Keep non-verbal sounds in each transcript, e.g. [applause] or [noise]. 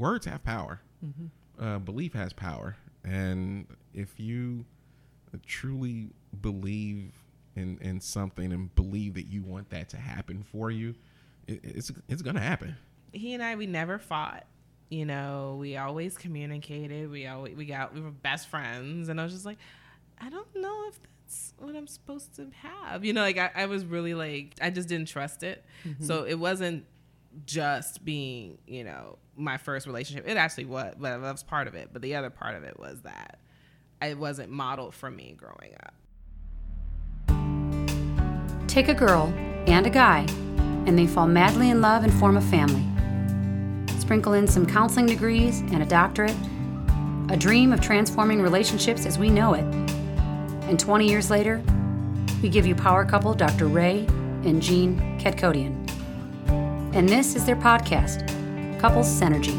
words have power. Uh, belief has power, and if you truly believe in in something and believe that you want that to happen for you, it, it's it's gonna happen. he and I we never fought. You know, we always communicated. We always we got we were best friends, and I was just like, I don't know if that's what I'm supposed to have. You know, like I, I was really like I just didn't trust it. So it wasn't just being you know my first relationship. It actually was, but that was part of it. But the other part of it was that it wasn't modeled for me growing up. Take a girl and a guy, and they fall madly in love and form a family. Sprinkle in some counseling degrees and a doctorate, a dream of transforming relationships as we know it. And 20 years later, we give you power couple Dr. Ray and Jean Ketkodian. And this is their podcast, Couples Synergy.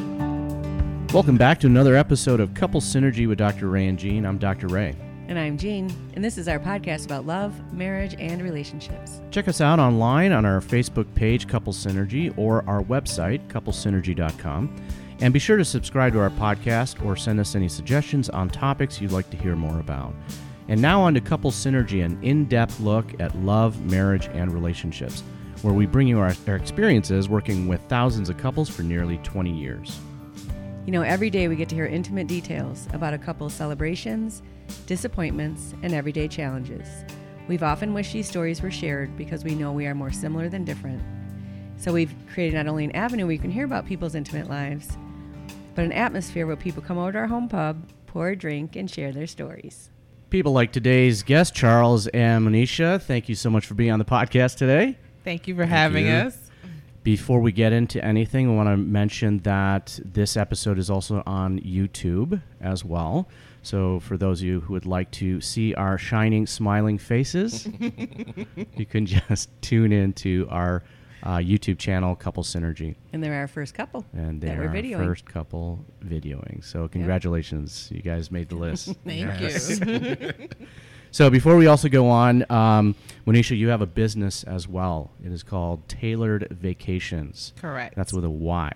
Welcome back to another episode of Couple Synergy with Dr. Ray and Jean. I'm Dr. Ray. And I'm Jean, and this is our podcast about love, marriage, and relationships. Check us out online on our Facebook page, Couple Synergy, or our website, couplesynergy.com. And be sure to subscribe to our podcast or send us any suggestions on topics you'd like to hear more about. And now on to Couple Synergy, an in depth look at love, marriage, and relationships, where we bring you our, our experiences working with thousands of couples for nearly 20 years. You know, every day we get to hear intimate details about a couple's celebrations, disappointments, and everyday challenges. We've often wished these stories were shared because we know we are more similar than different. So we've created not only an avenue where you can hear about people's intimate lives, but an atmosphere where people come over to our home pub, pour a drink, and share their stories. People like today's guest, Charles and Manisha, thank you so much for being on the podcast today. Thank you for having you. us. Before we get into anything, I want to mention that this episode is also on YouTube as well. So, for those of you who would like to see our shining, smiling faces, [laughs] you can just tune in to our uh, YouTube channel, Couple Synergy. And they're our first couple And they're we're our videoing. first couple videoing. So, congratulations. You guys made the list. [laughs] Thank you. [laughs] So before we also go on, um, Monisha, you have a business as well. It is called Tailored Vacations. Correct. That's with a Y.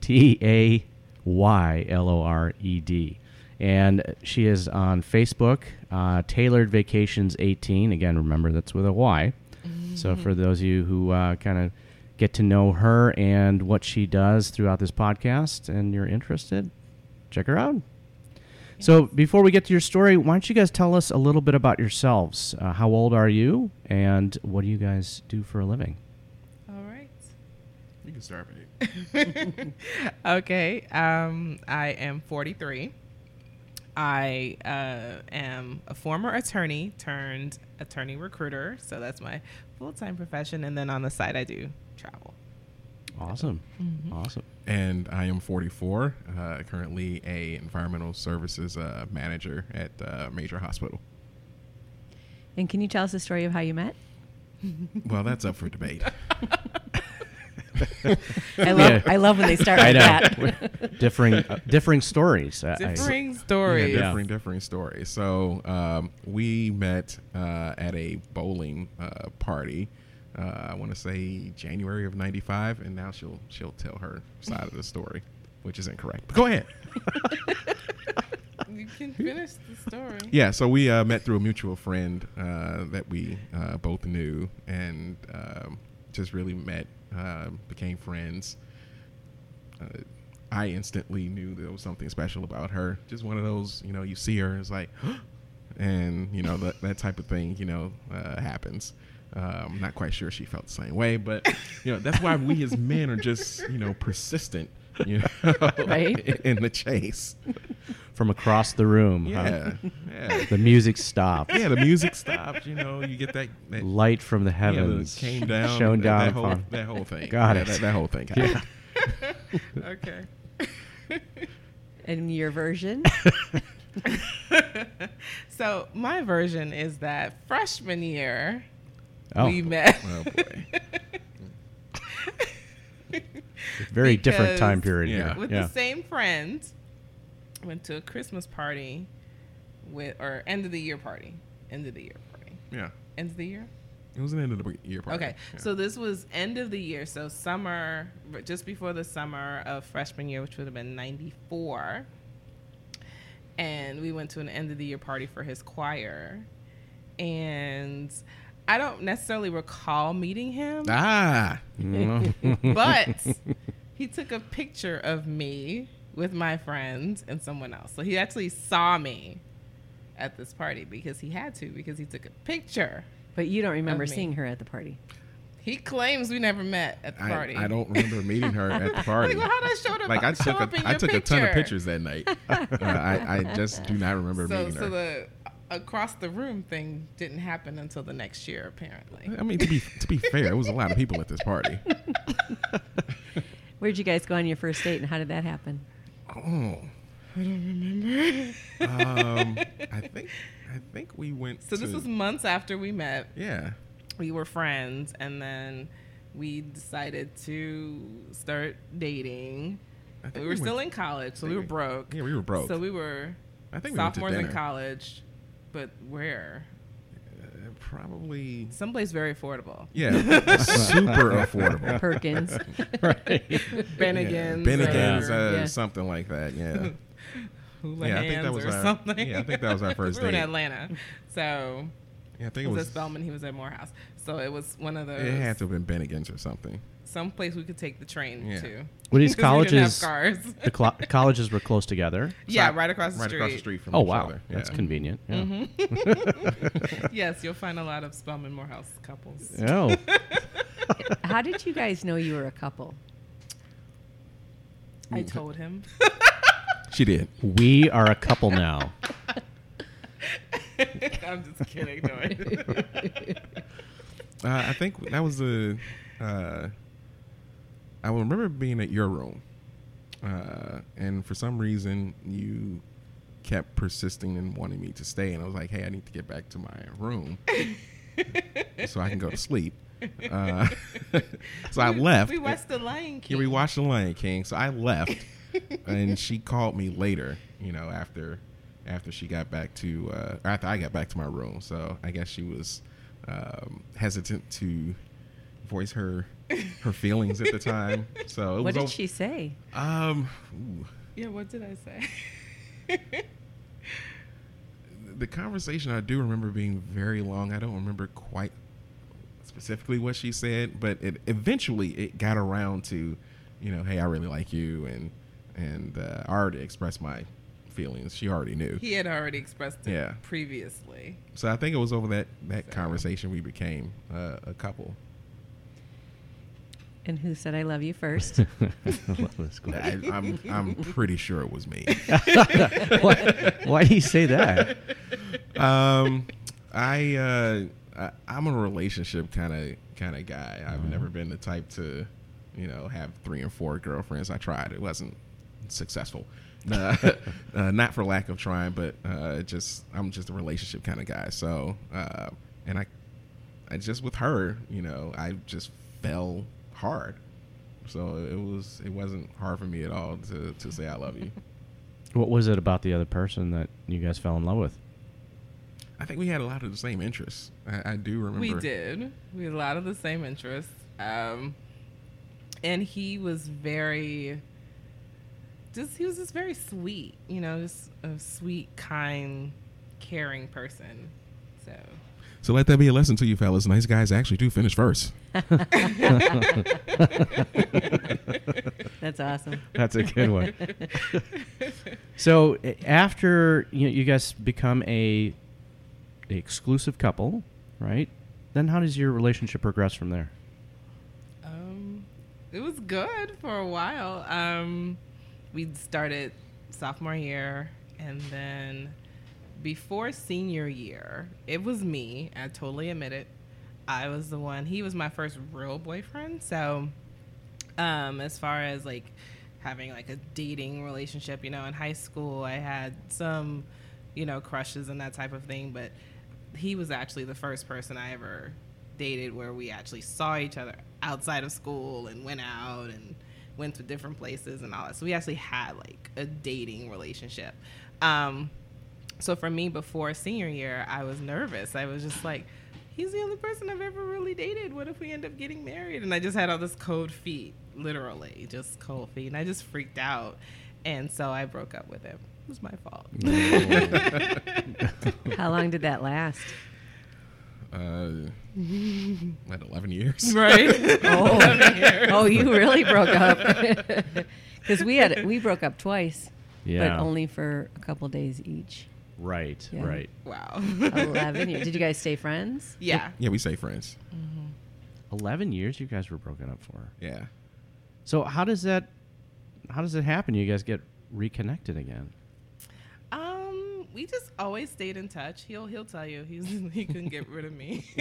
T A Y L O R E D. And she is on Facebook, uh, Tailored Vacations 18. Again, remember that's with a Y. So for those of you who uh, kind of get to know her and what she does throughout this podcast and you're interested, check her out. So before we get to your story, why don't you guys tell us a little bit about yourselves? Uh, how old are you, and what do you guys do for a living? All right. You can start, babe. [laughs] okay. Um, I am 43. I uh, am a former attorney turned attorney recruiter. So that's my full time profession. And then on the side, I do travel. Awesome, Mm-hmm. awesome. and I am 44. Uh, currently, a environmental services uh, manager at uh, major hospital. And can you tell us the story of how you met? Well, that's up for debate. [laughs] I love Yeah. I love when they start I like know. that. differing, uh, differing stories. I- I- stories. Yeah, different, different stories. So um, we met uh, at a bowling uh, party. Uh, I want to say January of '95, and now she'll she'll tell her side of the story, which is incorrect. But go ahead. [laughs] You can finish the story. Yeah, so we uh, met through a mutual friend uh, that we uh, both knew, and um, just really met, uh, became friends. Uh, I instantly knew there was something special about her. Just one of those, you know, you see her, it's like, [gasps] and you know that that type of thing, you know, uh, happens. Uh, I'm not quite sure she felt the same way, but you know that's why we as men are just, you know, persistent, you know, [laughs] Right. in the chase. from across the room. huh? Yeah, yeah. The music stopped. yeah, the music stopped. You know, you get that, that Light from the yeah, the heavens came down, shone that, down that whole, upon. that whole thing. [laughs] Got Yeah, it. That, that whole thing. happened. [laughs] okay. And your version? So my version is that freshman year Oh, we met. Oh boy. [laughs] very different time period Yeah. here. with yeah. the same friend went to a christmas party with or end of the year party end of the year party Yeah. end of the year It was an end of the year party. Okay, Yeah. so this was end of the year, so summer, just before the summer of freshman year, which would have been '94, and we went to an end of the year party for his choir, and I don't necessarily recall meeting him, ah, [laughs] but he took a picture of me with my friends and someone else. So he actually saw me at this party because he had to because he took a picture. But you don't remember seeing her at the party. He claims we never met at the I, party. I don't remember meeting her at the [laughs] party. Like, well, how did I show up? like I show took up in a, I your took a ton of pictures that night. [laughs] Uh, I, I just do not remember So, meeting so her. the across the room thing didn't happen until the next year, apparently. I mean, to be to be fair, it was a lot of people at this party. [laughs] Where'd you guys go on your first date and how did that happen? Oh, I don't remember. um, [laughs] I think I think we went. So this was months after we met. yeah. We were friends, and then we decided to start dating. I think We were still went- in college, so we were broke. Yeah, we were broke. So we were I think we sophomores in college, but where? Uh, probably. Someplace very affordable. Yeah, [laughs] super affordable. Perkins. [laughs] right. [laughs] Bennigan's, Yeah, Bennigan's, or uh, Yeah. something like that. Yeah. Hula yeah, I think that was our- something. yeah, I think that was our first we were in. Atlanta, so Yeah, I think it it was was. at Spelman. He was at Morehouse, so it was one of those. It had to have been Bennigan's or something. some place we could take the train Yeah. to. Were these [laughs] 'Cause we didn't have colleges? cars. The cl- colleges were close together. [laughs] yeah, So- right across the right street. across the street from Oh each wow, other. that's yeah. convenient. Yeah. Mm-hmm. [laughs] yes, you'll find a lot of Spelman Morehouse couples. Oh, how did you guys know you were a couple? I told him. She did. we are a couple now. I'm just kidding. No, I- Uh, I think that was the. Uh, I remember being at your room, uh, and for some reason you kept persisting in wanting me to stay, and I was like, "Hey, I need to get back to my room [laughs] so I can go to sleep." Uh, [laughs] so I We- left. We watched The Lion Yeah, King. we watched The Lion King. So I left, [laughs] and she called me later. You know, after after she got back to uh, after I got back to my room. So I guess she was um, hesitant to voice her her [laughs] feelings at the time. So it What was did o- she say? Um, ooh. Yeah, what did I say? [laughs] the conversation I do remember being very long. I don't remember quite specifically what she said, but it eventually it got around to, you know, hey, I really like you, and and uh, I already expressed my feelings. She already knew. he had already expressed it Yeah. previously. So I think it was over that that So- conversation we became uh, a couple. And who said I love you first? [laughs] I love [laughs] this question. I, I'm I'm pretty sure it was me. [laughs] why, why do you say that? um, I, uh, I I'm a relationship kind of kind of guy. I've never been the type to, you know, have three and four girlfriends. I tried. It wasn't successful. [laughs] Uh, uh, not for lack of trying, but uh, just I'm just a relationship kind of guy. So, uh, and I, I just with her, you know, I just fell hard. So it was it wasn't hard for me at all to to say I love you. [laughs] What was it about the other person that you guys fell in love with? I think we had a lot of the same interests. I, I do remember. We did. We had a lot of the same interests. Um, and he was very, just, he was just very sweet, you know, just a sweet, kind, caring person. So, So let that be a lesson to you, fellas. Nice guys actually do finish first. That's awesome. That's a good one. [laughs] so after you, you guys become a, a exclusive couple, right? Then how does your relationship progress from there? um, it was good for a while. Um, we started sophomore year, and then before senior year, it was me. I totally admit it. I was the one. He was my first real boyfriend. So, um, as far as like having like a dating relationship, you know, in high school, I had some, you know, crushes and that type of thing. But he was actually the first person I ever dated where we actually saw each other outside of school and went out and went to different places and all that. So we actually had like a dating relationship. Um, so for me, before senior year, I was nervous. I was just like, he's the only person I've ever really dated. What if we end up getting married? And I just had all this cold feet, literally, just cold feet. And I just freaked out. And so I broke up with him. It was my fault. [laughs] How long did that last? Uh, what, 11 years? [laughs] right? Oh, [laughs] oh, you really broke up. [laughs] Because we had we broke up twice, Yeah. but only for a couple days each. Right. Yeah. Right. wow. Eleven years. Did you guys stay friends? yeah. Yeah, we say friends. Eleven years you guys were broken up for. Yeah. So how does that? How does it happen? You guys get reconnected again? We just always stayed in touch. He'll he'll tell you he's [laughs] he couldn't get rid of me. [laughs]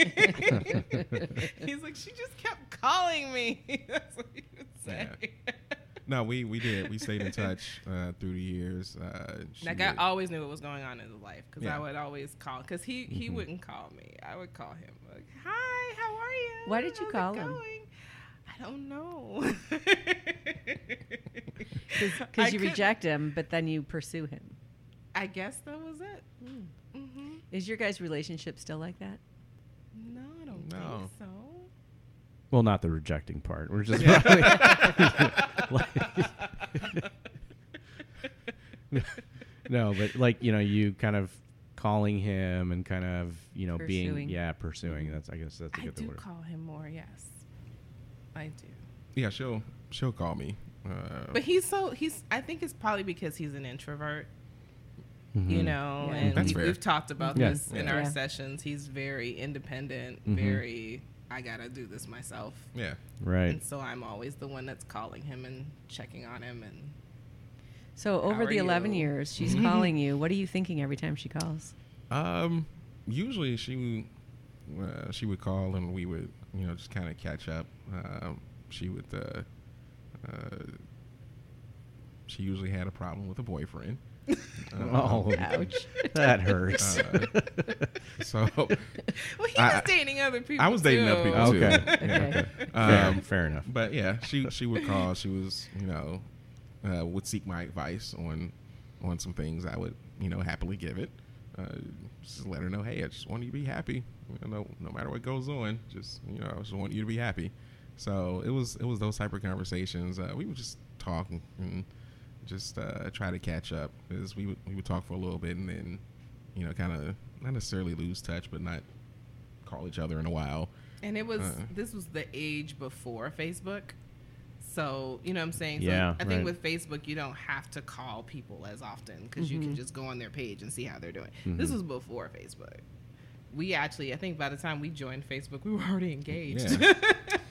he's like she just kept calling me. [laughs] That's what he would say. No, we, we did. We stayed in touch uh, through the years. Uh, she Like I always knew what was going on in his life because Yeah. I would always call because he he Mhm. wouldn't call me. I would call him like, "Hi, how are you? Why did you How's call him? going?" I don't know. Because you could- reject him, but then you pursue him. I guess that was it. hmm Is your guys' relationship still like that? No, I don't No. think so. Well, not the rejecting part. We're just [laughs] [laughs] [laughs] no, but like you know, you kind of calling him and kind of you know being Pursuing. yeah pursuing. That's I guess that's a I good do word. call him more. Yes, I do. Yeah, she'll she'll call me. Uh, But he's so he's. I think it's probably because he's an introvert. You Mhm. know, Yeah. and That's we, fair. we've talked about Yeah. this in Yeah. our Yeah. sessions. He's very independent, Mhm. very. I gotta do this myself, yeah. Right. and so I'm always the one that's calling him and checking on him. And So over the 11 you? years, she's calling you. What are you thinking every time she calls? Um, usually she uh, she would call and we would you know just kind of catch up. Um, she would. Uh, uh, she usually had a problem with a boyfriend. [laughs] Oh, Ouch. that hurts. Uh, so [laughs] well, he I- was dating other people. I was dating other too. people too. Okay. [laughs] Okay. fair, Um, fair enough. But yeah, she she would call. She was you know uh, would seek my advice on on some things. I would you know happily give it. Uh, just let her know, hey, I just want you to be happy. You know, no matter what goes on, just you know, I just want you to be happy. So it was it was those type of conversations. Uh, we would just talk and, and just uh, try to catch up. Because we would we would talk for a little bit and then you know kind of not necessarily lose touch, but not call each other in a while. And it was Uh. this was the age before Facebook. So, you know what I'm saying? So Yeah, I think right. with Facebook you don't have to call people as often because you Mm-hmm. can just go on their page and see how they're doing. This was before Facebook. We actually I think by the time we joined Facebook we were already engaged. Yeah. [laughs]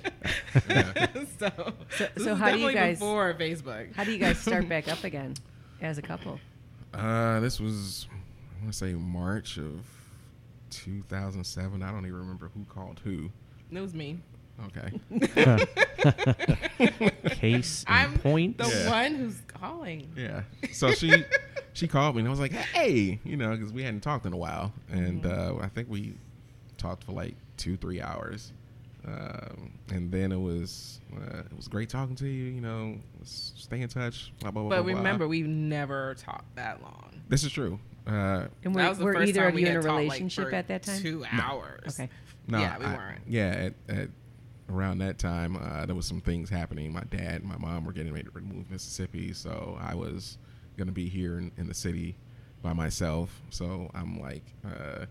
Yeah. [laughs] so, So- so how do you guys- before Facebook? How do you guys start back up [laughs] again as a couple? Uh, this was I want to say March of 2007. I don't even remember who called who. It was me. Okay. [laughs] Case in I'm point. the Yeah. one who's calling. yeah. So she she called me and I was like, hey, you know, because we hadn't talked in a while, and uh, I think we talked for like two three hours. Um, and then it was uh, it was great talking to you. You know, stay in touch. Blah blah blah. But blah, blah. remember, we've never talked that long. this is true. Uh, And that were, were either time of you in a talked, like, relationship at that time? Two hours. Okay. No, Yeah, we I- weren't. Yeah, at, at around that time, uh, there was some things happening. My dad and my mom were getting ready to move Mississippi, so I was gonna be here in, in the city by myself. So I'm like, uh,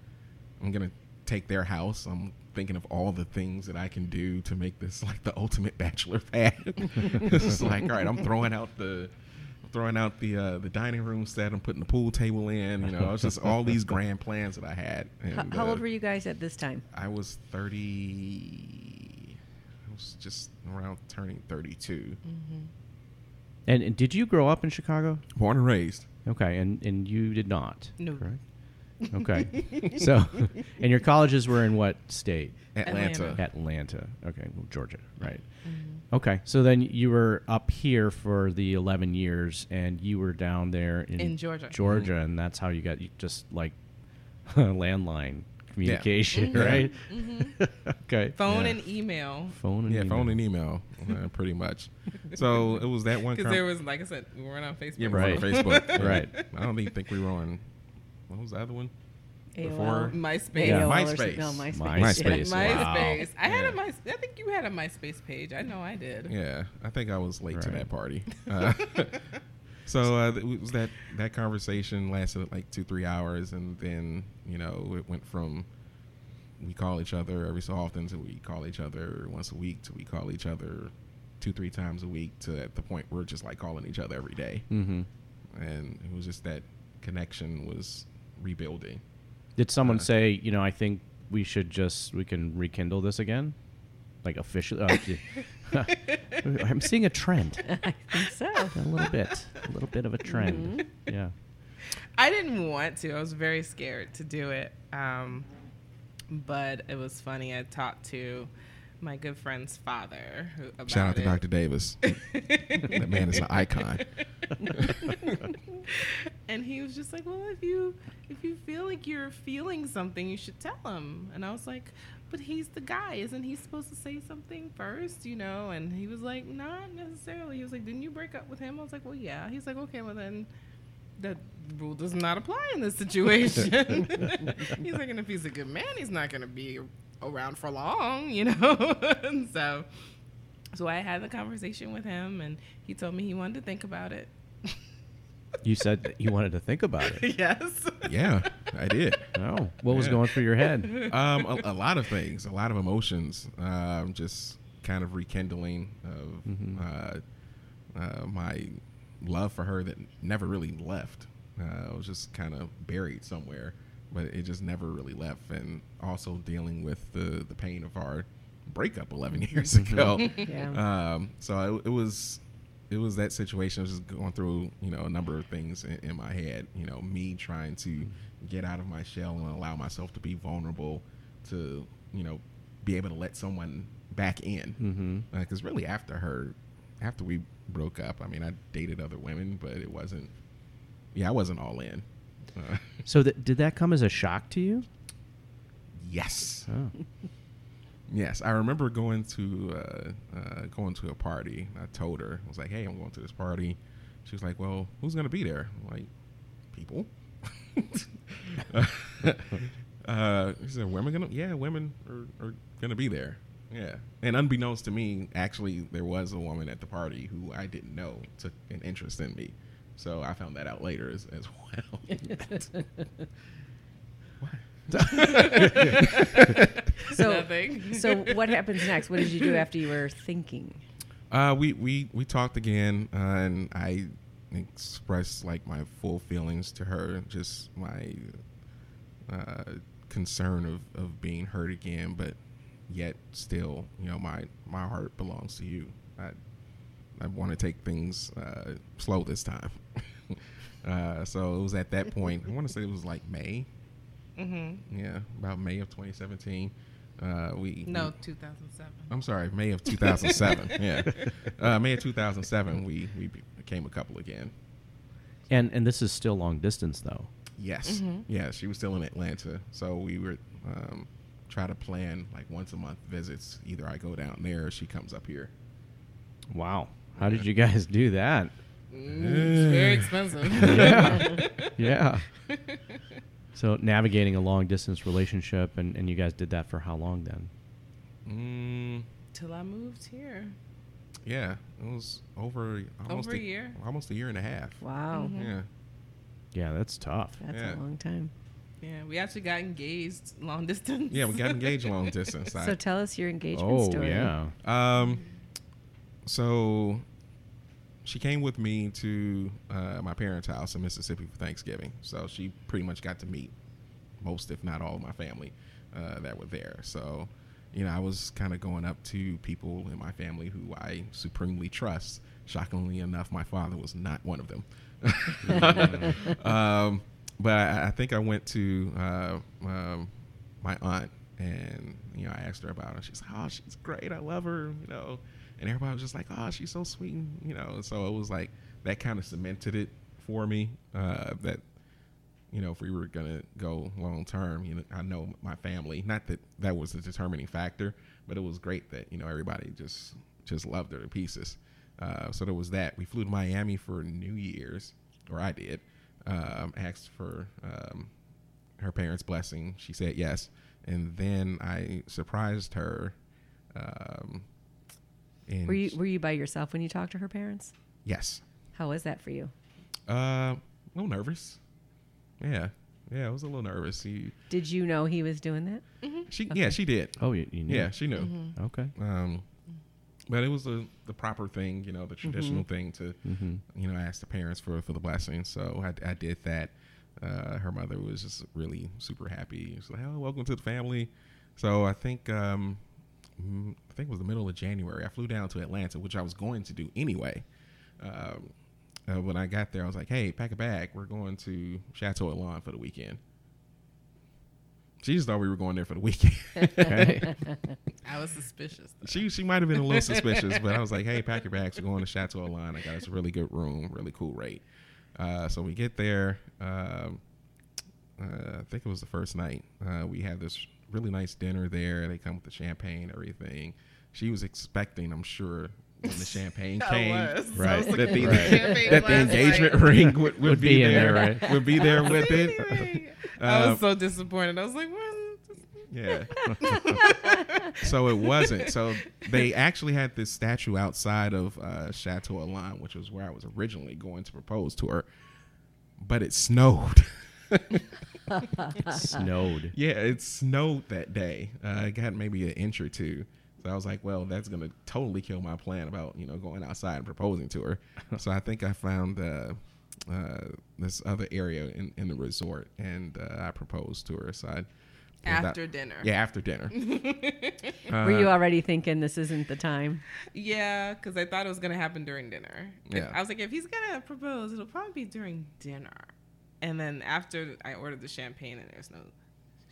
I'm gonna take their house. I'm thinking of all the things that I can do to make this like the ultimate bachelor pad. [laughs] it's like, all right, I'm throwing out the throwing out the uh, the dining room set. I'm putting the pool table in. You know, it's just all these grand plans that I had. How, And, how uh, old were you guys at this time? I was 30. I was just around turning 32. And, and did you grow up in Chicago? Born and raised. Okay, and and you did not. No. Correct. Okay. [laughs] so, and your colleges were in what state? Atlanta. Atlanta. Atlanta. Okay, well, Georgia, right? Mm-hmm. Okay, so then you were up here for the eleven years, and you were down there in, In Georgia. Georgia, mm-hmm. and that's how you got you just like [laughs] landline communication, mm-hmm. right? [laughs] okay. Phone Yeah. and email. phone and Yeah, phone email. and email, uh, pretty much. So it was that one. Because com- there was, like I said, we weren't on Facebook. yeah, we were on Right. Facebook. Right. I don't even think we were on. What was the other one? before MySpace. Yeah. AOL MySpace. No, MySpace. MySpace. Wow. MySpace. I had a Yeah. My. I think you had a MySpace page. I know I did. Yeah, I think I was late to that party. [laughs] Uh, [laughs] so uh, it was that that conversation lasted like two three hours, and then you know it went from we call each other every so often to we call each other once a week to we call each other two three times a week to at the point we're just like calling each other every day, Mm-hmm. and it was just that connection was rebuilding. Did someone Uh, say, you know, I think we should just we can rekindle this again, like officially? Uh, [laughs] [laughs] I'm seeing a trend, [laughs] I think so. a little bit, a little bit of a trend. Yeah. I didn't want to. I was very scared to do it. Um, but it was funny. I talked to my good friend's father who, about Shout out to it. Dr. Davis. that man is an icon. [laughs] and he was just like, "Well, if you if you feel like you're feeling something, you should tell him." And I was like, "But he's the guy, isn't he supposed to say something first, you know?" And he was like, "Not necessarily." He was like, "Didn't you break up with him?" I was like, "Well, yeah." He's like, "Okay, well then." That rule does not apply in this situation. [laughs] he's like, and if he's a good man, he's not going to be around for long, you know. [laughs] and so, so I had the conversation with him, and he told me he wanted to think about it. You said that you wanted to think about it. [laughs] yes. Yeah, I did. Oh, what was Yeah. going through your head? um, a, a lot of things, a lot of emotions, um, just kind of rekindling of Mhm. uh, uh, my love for her that never really left. Uh, it was just kind of buried somewhere, but it just never really left. And also dealing with the the pain of our breakup 11 [laughs] years ago. [laughs] Yeah. Um, so it, it was it was that situation. I was just going through you know a number of things in, in my head. You know, me trying to get out of my shell and allow myself to be vulnerable to you know be able to let someone back in. Mm-hmm. Because really, after her, after we broke up, I mean, I dated other women, but it wasn't. Yeah, I wasn't all in. Uh, So th- did that come as a shock to you? yes. Oh. Yes, I remember going to uh, uh, going to a party. I told her I was like, "Hey, I'm going to this party." She was like, "Well, who's gonna be there?" I'm like, people. [laughs] uh, she said, "Women gonna? Yeah, women are, are gonna be there." Yeah, and unbeknownst to me, actually, there was a woman at the party who I didn't know took an interest in me. So I found that out later as, as well. [laughs] [laughs] [laughs] So, Nothing. so what happens next? What did you do after you were thinking? Uh, we, we, we talked again, uh, and I expressed like my full feelings to her, just my uh, concern of, of being hurt again, but yet still, you know, my, my heart belongs to you. I, I want to take things uh, slow this time. [laughs] uh, so it was at that point, I want to say it was like May. Mm-hmm. Yeah, about May of 2017. Uh, we No, we- 2007. I'm sorry, May of 2007. [laughs] yeah, uh, May of 2007. We we became a couple again. And and this is still long distance though. Yes, yeah. She was still in Atlanta, so we would um, try to plan like once a month visits. Either I go down there, or she comes up here. Wow. How did you guys do that? It's very expensive. Yeah. [laughs] yeah. [laughs] So navigating a long distance relationship and, and you guys did that for how long then? Mm, Till I moved here. yeah, it was over almost Over a year. almost a year and a half. Wow, Mhm. Yeah, Yeah, that's tough. that's Yeah. a long time. Yeah, we actually got engaged long [laughs] distance. yeah. We got engaged long distance. [laughs] I- So tell us your engagement Oh story. yeah. Um, so she came with me to uh, my parents' house in Mississippi for Thanksgiving. So she pretty much got to meet most, if not all, of my family uh, that were there. So, you know, I was kind of going up to people in my family who I supremely trust. Shockingly enough, my father was not one of them. [laughs] um, but I, I think I went to uh, um, my aunt and you know I asked her about her. She's "Oh, she's great. I love her." You know, and everybody was just like, "Oh, she's so sweet." And, you know, so it was like that kind of cemented it for me uh, that you know if we were gonna go long term, you know, I know my family. Not that that was the determining factor, but it was great that you know everybody just just loved her to pieces. Uh, so there was that. We flew to Miami for New Year's, or I did. Um, asked for um, her parents' blessing. She said yes, and then I surprised her. Um, and Were you were you by yourself when you talked to her parents? yes, How was that for you? uh, a little nervous. Yeah, yeah, I was a little nervous. He, Did you know he was doing that? she, yeah, she did. Oh, you, you knew. Yeah, she knew. Okay. Um, but it was the the proper thing, you know, the traditional thing to, Mm-hmm. you know, ask the parents for for the blessing. So I, I did that. Uh, her mother was just really super happy. She's like, "Oh, welcome to the family." So I think um, I think it was the middle of January. I flew down to Atlanta, which I was going to do anyway. Um, uh, when I got there, I was like, "Hey, pack a bag. We're going to Chateau Elan for the weekend." She just thought we were going there for the weekend. [laughs] [laughs] I was suspicious. though. She she might have been a little suspicious, but I was like, "Hey, pack your bags. We're going to Chateau Elan. I got us a really good room, really cool rate." Uh, so we get there. Um, uh, I think it was the first night. Uh, we had this really nice dinner there. They come with the champagne, everything. She was expecting, I'm sure, when the [laughs] champagne came, Right. that the, at the that the engagement like, ring would, would, Would be, be there, there, right? would be there with it. Anyway, [laughs] I Uh, was so disappointed. I was like, what? Yeah. [laughs] so it wasn't. So they actually had this statue outside of uh, Chateau Elan, which was where I was originally going to propose to her, but it snowed. It snowed. [laughs] yeah, it snowed that day. Uh, it got maybe an inch or two. So I was like, well, that's gonna totally kill my plan about you know going outside and proposing to her. [laughs] so I think I found uh, uh, this other area in, in the resort, and uh, I proposed to her. So I pulled out- After dinner. Yeah, after dinner. [laughs] Were you already thinking this isn't the time? Yeah, because I thought it was gonna happen during dinner. Yeah. I was like, if he's gonna propose, it'll probably be during dinner. And then after I ordered the champagne and there's no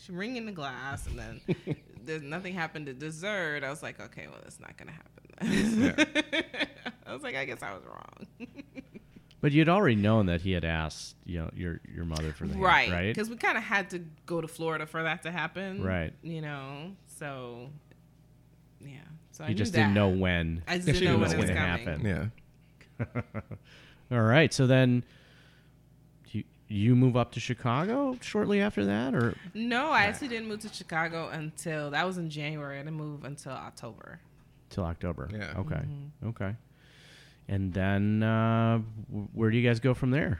ring in the glass, and then [laughs] there's nothing happened to dessert. I was like, okay, well, it's not gonna happen. Then. [laughs] I was like, I guess I was wrong. [laughs] But you'd already known that he had asked, you know, your your mother for the hand, right, right? Because we kind of had to go to Florida for that to happen. Right. You know, so yeah. So I You knew just didn't that. know when. I just didn't know knew when it it was was gonna coming. happen. Yeah. All right. So then you you move up to Chicago shortly after that, or No, I actually didn't move to Chicago until that was in January. I didn't move until October. till October? Yeah. Okay. Mm-hmm. Okay. And then uh, where do you guys go from there?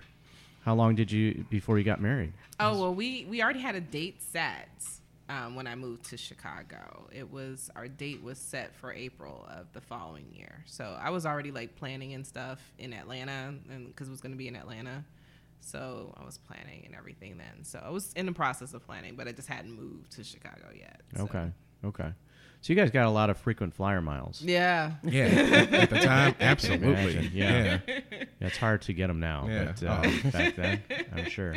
How long did you before you got married? Oh well, we we already had a date set um, when I moved to Chicago. It was our date was set for April of the following year. So I was already like planning and stuff in Atlanta, and because it was going to be in Atlanta. So I was planning and everything then. So I was in the process of planning, but I just hadn't moved to Chicago yet. so. Okay. Okay. So you guys got a lot of frequent flyer miles. Yeah. Yeah. At, at the time, [laughs] absolutely. Yeah. yeah. Yeah, it's hard to get them now, Yeah. but uh, back then, I'm sure.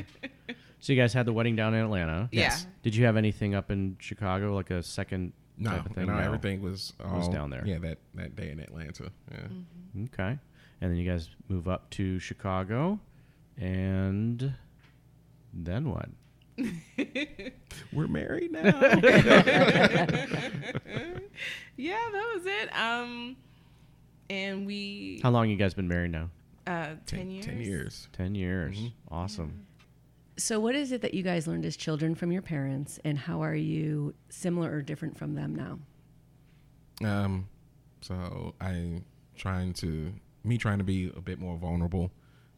So you guys had the wedding down in Atlanta. Yeah. Did you have anything up in Chicago, like a second No, type of thing? no, everything was all was down there. Yeah, that, that day in Atlanta. Yeah. Okay. And then you guys move up to Chicago, and then what? [laughs] We're married now. [laughs] [laughs] yeah, that was it. Um, and we How long you guys been married now? uh ten years. Ten years. Ten years. Mm-hmm. Awesome. So, what is it that you guys learned as children from your parents, and how are you similar or different from them now? Um, so I trying to me trying to be a bit more vulnerable,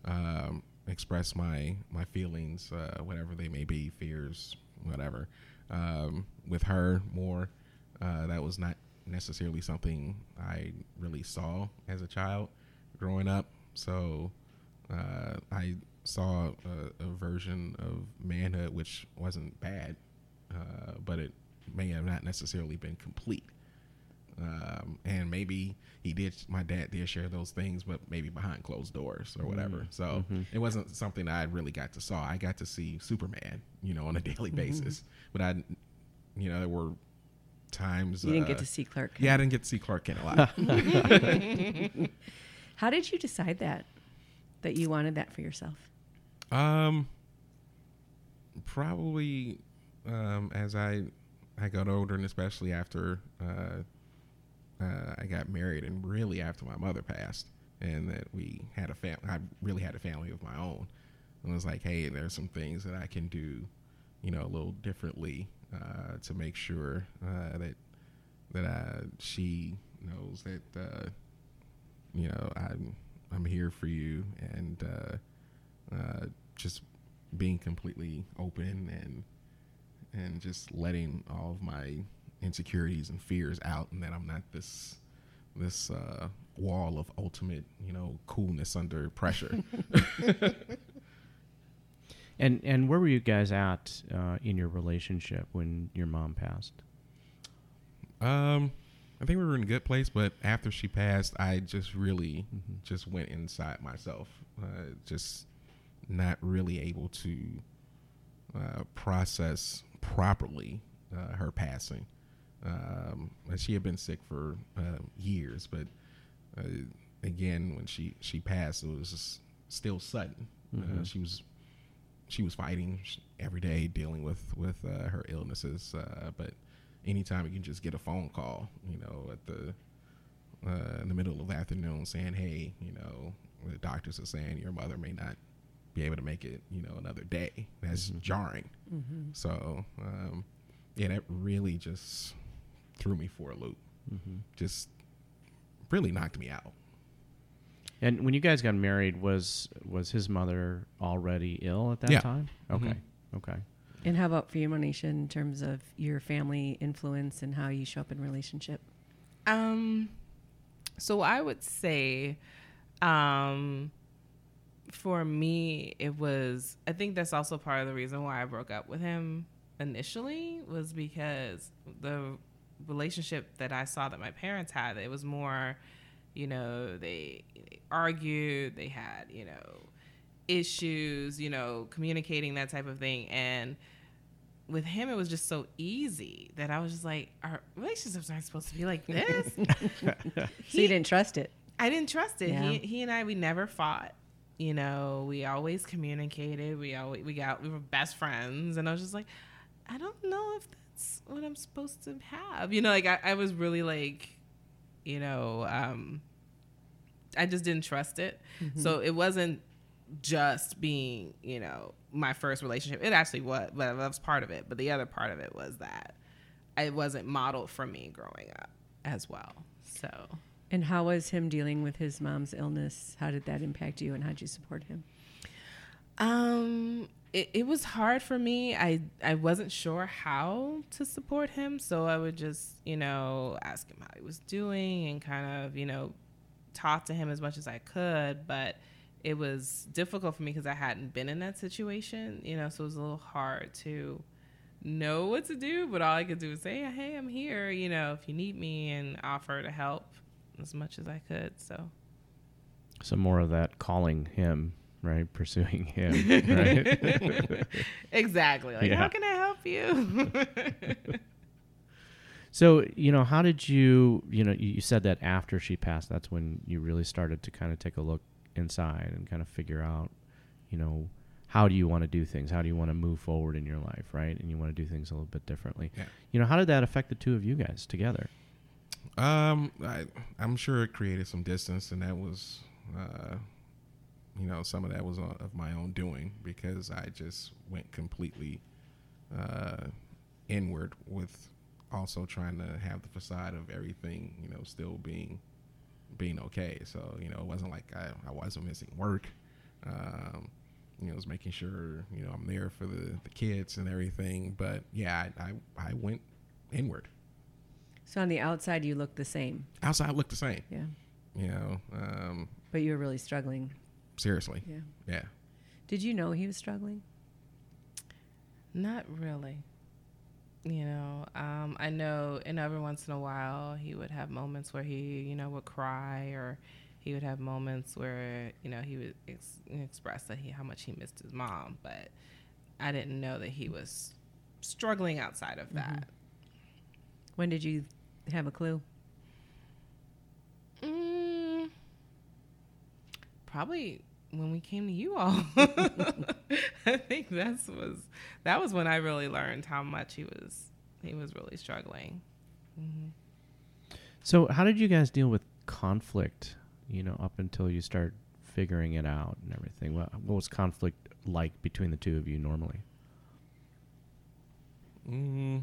um, express my my feelings, uh, whatever they may be, fears, whatever. Um, with her more, uh, that was not necessarily something I really saw as a child growing up. So uh, I saw a, a version of manhood which wasn't bad, uh, but it may have not necessarily been complete um, and maybe he did my dad did share those things but maybe behind closed doors or whatever so it wasn't something i really got to saw i got to see superman you know on a [laughs] daily basis but i you know there were times You didn't uh, get to see Clark. Kent. yeah i didn't get to see clark kent a lot [laughs] [laughs] How did you decide that? That you wanted that for yourself? Um, probably um, as I I got older, and especially after uh, uh, I got married, and really after my mother passed, and that we had a family. I really had a family of my own. And was like, hey, there's some things that I can do, you know, a little differently uh, to make sure uh, that that uh, she knows that uh, you know I'm I'm here for you and uh, uh, just being completely open and and just letting all of my insecurities and fears out and that I'm not this this uh, wall of ultimate you know coolness under pressure. [laughs] And and where were you guys at uh, in your relationship when your mom passed? Um, I think we were in a good place, but after she passed, I just really Mm-hmm. just went inside myself, uh, just not really able to uh, process properly uh, her passing. Um, and she had been sick for uh, years, but uh, again, when she she passed, it was still sudden. Uh, Mhm. she was she was fighting every day, dealing with with uh, her illnesses. Uh, but anytime you can just get a phone call, you know, at the uh, in the middle of the afternoon, saying, "Hey, you know, the doctors are saying your mother may not be able to make it, you know, another day." That's jarring. Mm-hmm. So, um, yeah, that really just threw me for a loop. Mm-hmm. Just really knocked me out. And when you guys got married, was was his mother already ill at that Yeah. time? Okay, Mhm. okay. And how about for you, Monisha, in terms of your family influence and how you show up in relationship? Um, so I would say, um, for me, it was. I think that's also part of the reason why I broke up with him initially was because the relationship that I saw that my parents had, it was more, you know, they, they argued, they had, you know, issues, you know, communicating that type of thing, and with him, it was just so easy that I was just like, our relationships aren't supposed to be like this. [laughs] [laughs] So you didn't trust it. I didn't trust it. Yeah. He, he and I, we never fought. You know, we always communicated. We always we got we were best friends, and I was just like, I don't know if that's what I'm supposed to have. You know, like I, I was really like, you know, um, I just didn't trust it. So it wasn't just being, you know, my first relationship. It actually was, but that was part of it. But the other part of it was that it wasn't modeled for me growing up as well. So. And how was him dealing with his mom's illness? How did that impact you, and how did you support him? Um, it, it was hard for me. I I wasn't sure how to support him, so I would just you know ask him how he was doing and kind of you know talk to him as much as I could. But it was difficult for me because I hadn't been in that situation, you know, so it was a little hard to know what to do. But all I could do was say, "Hey, I'm here," you know, if you need me, and offer to help as much as I could. So. some more of that calling him, right? Pursuing [laughs] him, right? [laughs] exactly. Like, Yeah. how can I help you? [laughs] so you know, how did you? You know, you you said that after she passed, that's when you really started to kind of take a look inside and kind of figure out, you know, how do you want to do things? How do you want to move forward in your life, right? And you want to do things a little bit differently. Yeah. You know, how did that affect the two of you guys together? Um, I, I'm sure it created some distance, and that was, uh, you know, some of that was on- of my own doing because I just went completely uh, inward with also trying to have the facade of everything, you know, still being being okay. So you know, it wasn't like I, I wasn't missing work. Um, you know, it was making sure you know I'm there for the, the kids and everything. But yeah, I, I I went inward. So on the outside, you look the same. Outside looked the same. Yeah. You know, um, But you were really struggling. Seriously. Yeah. Yeah. Did you know he was struggling? Not really. You know, um, I know, and every once in a while, he would have moments where he, you know, would cry, or he would have moments where, you know, he would ex- express that he how much he missed his mom. But I didn't know that he was struggling outside of that. When did you have a clue? Probably when we came to you all. [laughs] I think that's was that was when I really learned how much he was he was really struggling. So, how did you guys deal with conflict? You know, up until you start figuring it out and everything. What, what was conflict like between the two of you normally? Mm.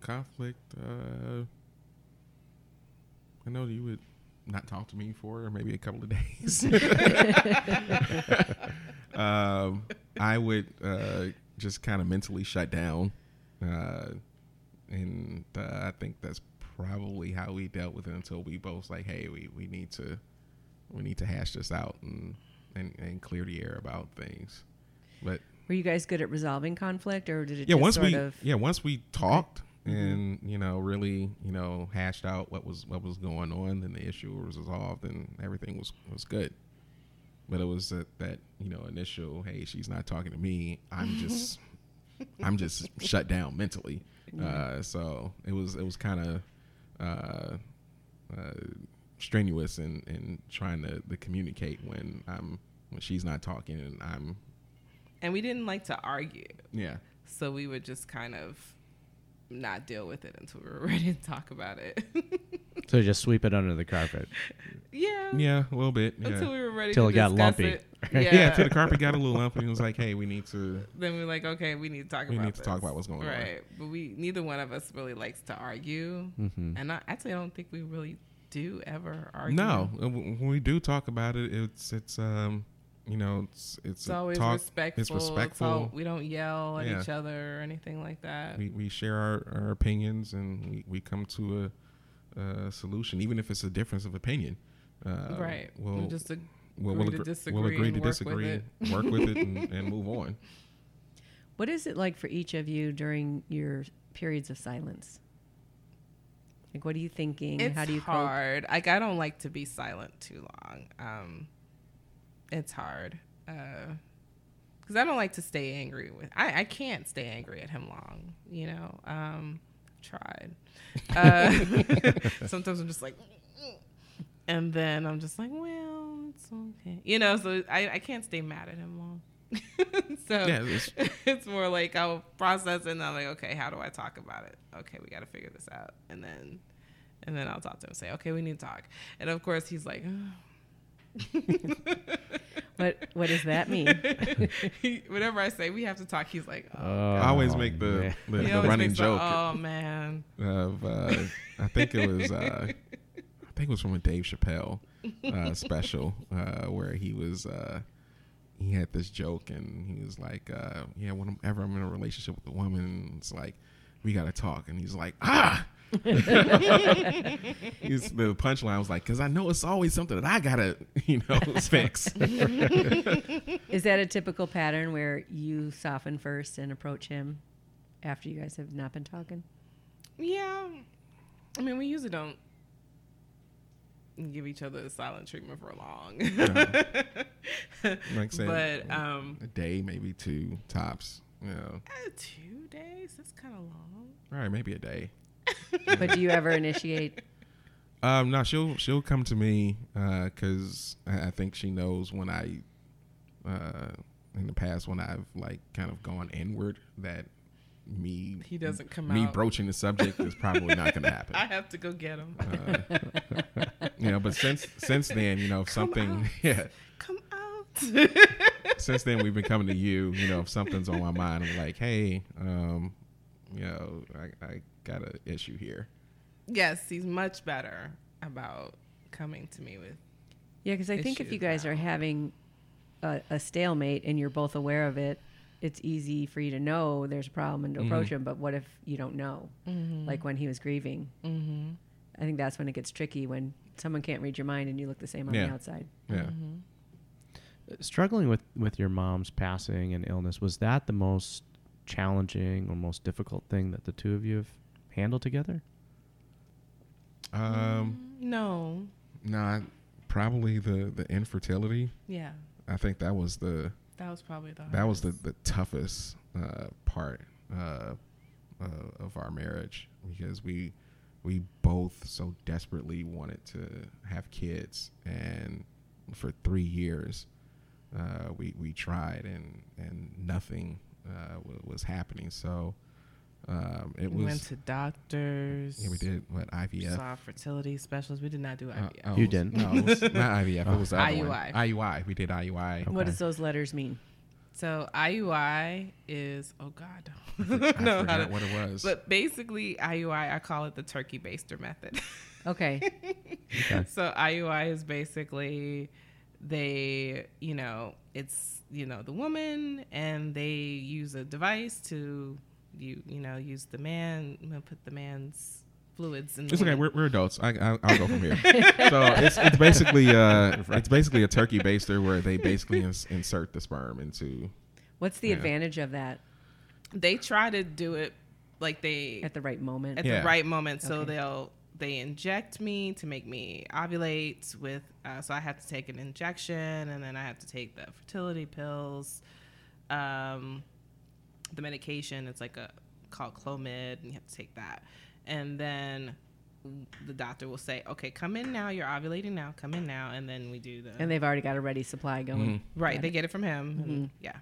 Conflict. Uh, I know you would not talk to me for maybe a couple of days. [laughs] um, I would uh, just kind of mentally shut down, uh, and uh, I think that's probably how we dealt with it until we both like, hey, we, we need to we need to hash this out and, and and clear the air about things. But Were you guys good at resolving conflict, or did it yeah, just once we of? yeah once we talked. And you know really you know hashed out what was what was going on, then the issue was resolved and everything was was good. But it was that, that you know initial hey she's not talking to me I'm [laughs] just I'm just shut down mentally. Uh, so it was it was kind of uh, uh, strenuous in, in trying to, to communicate when I'm when she's not talking and I'm And we didn't like to argue. yeah So we would just kind of not deal with it until we were [laughs] ready to talk about it. So just sweep it under the carpet. [laughs] yeah. yeah a little bit yeah. Until we were ready Until it got lumpy. It. [laughs] Yeah, Yeah. till the carpet got a little lumpy. It was like, hey, we need to. then we're like, okay, we need to talk We about need to talk about what's going on. Right. But we neither one of us really likes to argue. hmm And I actually I don't think we really do ever argue. No, uh, when we do talk about it, it's it's um, you know, it's it's, It's always talk. respectful. It's all- we don't yell at Yeah. each other or anything like that. We we share our, our opinions and we, we come to a, a solution, even if it's a difference of opinion. Uh, right. We'll we just ag- we'll, agree we'll, to agree, disagree we'll agree and to work with disagree, it. work with it, and, [laughs] and move on. What is it like for each of you during your periods of silence? Like, what are you thinking? it's How do you cope? hard. Like I don't like to be silent too long. Um, it's hard because I don't like to stay angry with. I I can't stay angry at him long. You know. Um, tried. Uh, [laughs] sometimes I'm just like, and then I'm just like, well, it's okay. You know. So I I can't stay mad at him long. [laughs] so Yeah, it's- [laughs] it's more like I'll process it and I'm like, okay, how do I talk about it? Okay, we got to figure this out, and then, and then I'll talk to him and say, okay, we need to talk, and of course he's like, [laughs] What What does that mean? [laughs] he, whenever I say we have to talk, he's like, oh. Oh, I always make the man. the, the always running makes the, joke oh man, of uh, I think it was uh, I think it was from a Dave Chappelle uh, special uh, where he was uh, he had this joke and he was like uh, yeah whenever I'm in a relationship with a woman it's like we gotta talk and he's like ah he's, the punchline was like because I know it's always something that I gotta you know [laughs] fix Is that a typical pattern where you soften first and approach him after you guys have not been talking? yeah. I mean, we usually don't give each other a silent treatment for long. like I said but um, a day maybe two tops you know eh, two days. That's kind of long. all right maybe a day [laughs] But do you ever initiate? Um, no, she'll she'll come to me because I, I think she knows when I, uh, in the past when I've like kind of gone inward that me He doesn't come me out. broaching the subject is probably not going to happen. [laughs] I have to go get him. Uh, [laughs] you know, but since since then, you know, if something out. yeah, Come out. since then we've been coming to you. You know, if something's on my mind, I'm like, hey, um, you know, I, I got an issue here. yes, he's much better about coming to me with. Yeah, because I think if you guys are having a, a stalemate and you're both aware of it, it's easy for you to know there's a problem and to mm-hmm. approach him. But what if you don't know? Mm-hmm. Like when he was grieving, Mm-hmm. I think that's when it gets tricky when someone can't read your mind and you look the same on Yeah. the outside. Yeah. Mm-hmm. Struggling with with your mom's passing and illness was that the most challenging or most difficult thing that the two of you have handled together? Um, No. nah, probably the the infertility. Yeah. I think that was the That was probably the. that was the, the toughest uh, part uh, uh, of our marriage because we we both so desperately wanted to have kids and for three years uh, we we tried and and nothing uh, w- was happening so um, it we was went to doctors. yeah we did what IVF Saw fertility specialists. We did not do Uh, IVF. oh, You was- didn't? no it was [laughs] not IVF it was the other one. IUI. IUI we did IUI What does those letters mean? So IUI is oh god, [laughs] I don't know how forgot to- what it was. But basically, IUI I call it the turkey baster method. [laughs] Okay. Okay. so IUI is basically they, you know, it's you know the woman and they use a device to you you know use the man you put the man's fluids in. The It's okay. We're, we're adults. I, I, I'll go from here. [laughs] so it's, it's basically uh, [laughs] it's basically a turkey baster where they basically ins- insert the sperm into. What's the Yeah. advantage of that they try to do it like they at the right moment? at Yeah. the right moment. So Okay. they'll they inject me to make me ovulate with. Uh, so I have to take an injection, and then I have to take the fertility pills, um, the medication. It's like a called Clomid, and you have to take that, and then the doctor will say, "Okay, come in now. You're ovulating now. Come in now," and then we do the and they've already got a ready supply going. right. They get it from him. and- yeah,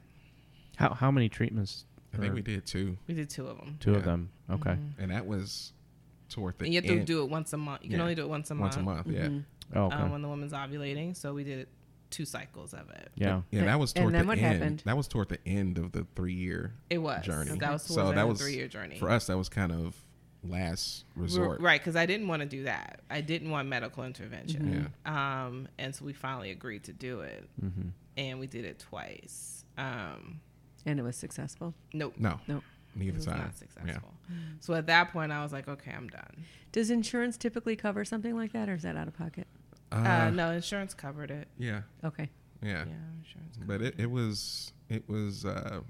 How how many treatments? I think we did two, we did two of them. Two of them. Okay. and that was toward the And you have to end, do it once a month. You can Yeah. only do it once a month. once a month. month. Yeah, Mm-hmm. Oh, okay. um, when the woman's ovulating. So we did two cycles of it. yeah. yeah. That was And toward then the what end. happened? That was toward the end of the three year It was journey. That was So towards that the was- three year journey. For us, that was kind of last resort. Right, because I didn't want to do that. I didn't want medical intervention. Yeah. Um, and so we finally agreed to do it, Mm-hmm. and we did it twice. Um, And it was successful. nope, No, Nope. It neither was time. not successful. So at that point, I was like, okay, I'm done. Does insurance typically cover something like that, or is that out of pocket? Yeah. Uh, no, insurance covered it. Yeah. Okay. Yeah. Yeah, insurance. But it, it was it was uh,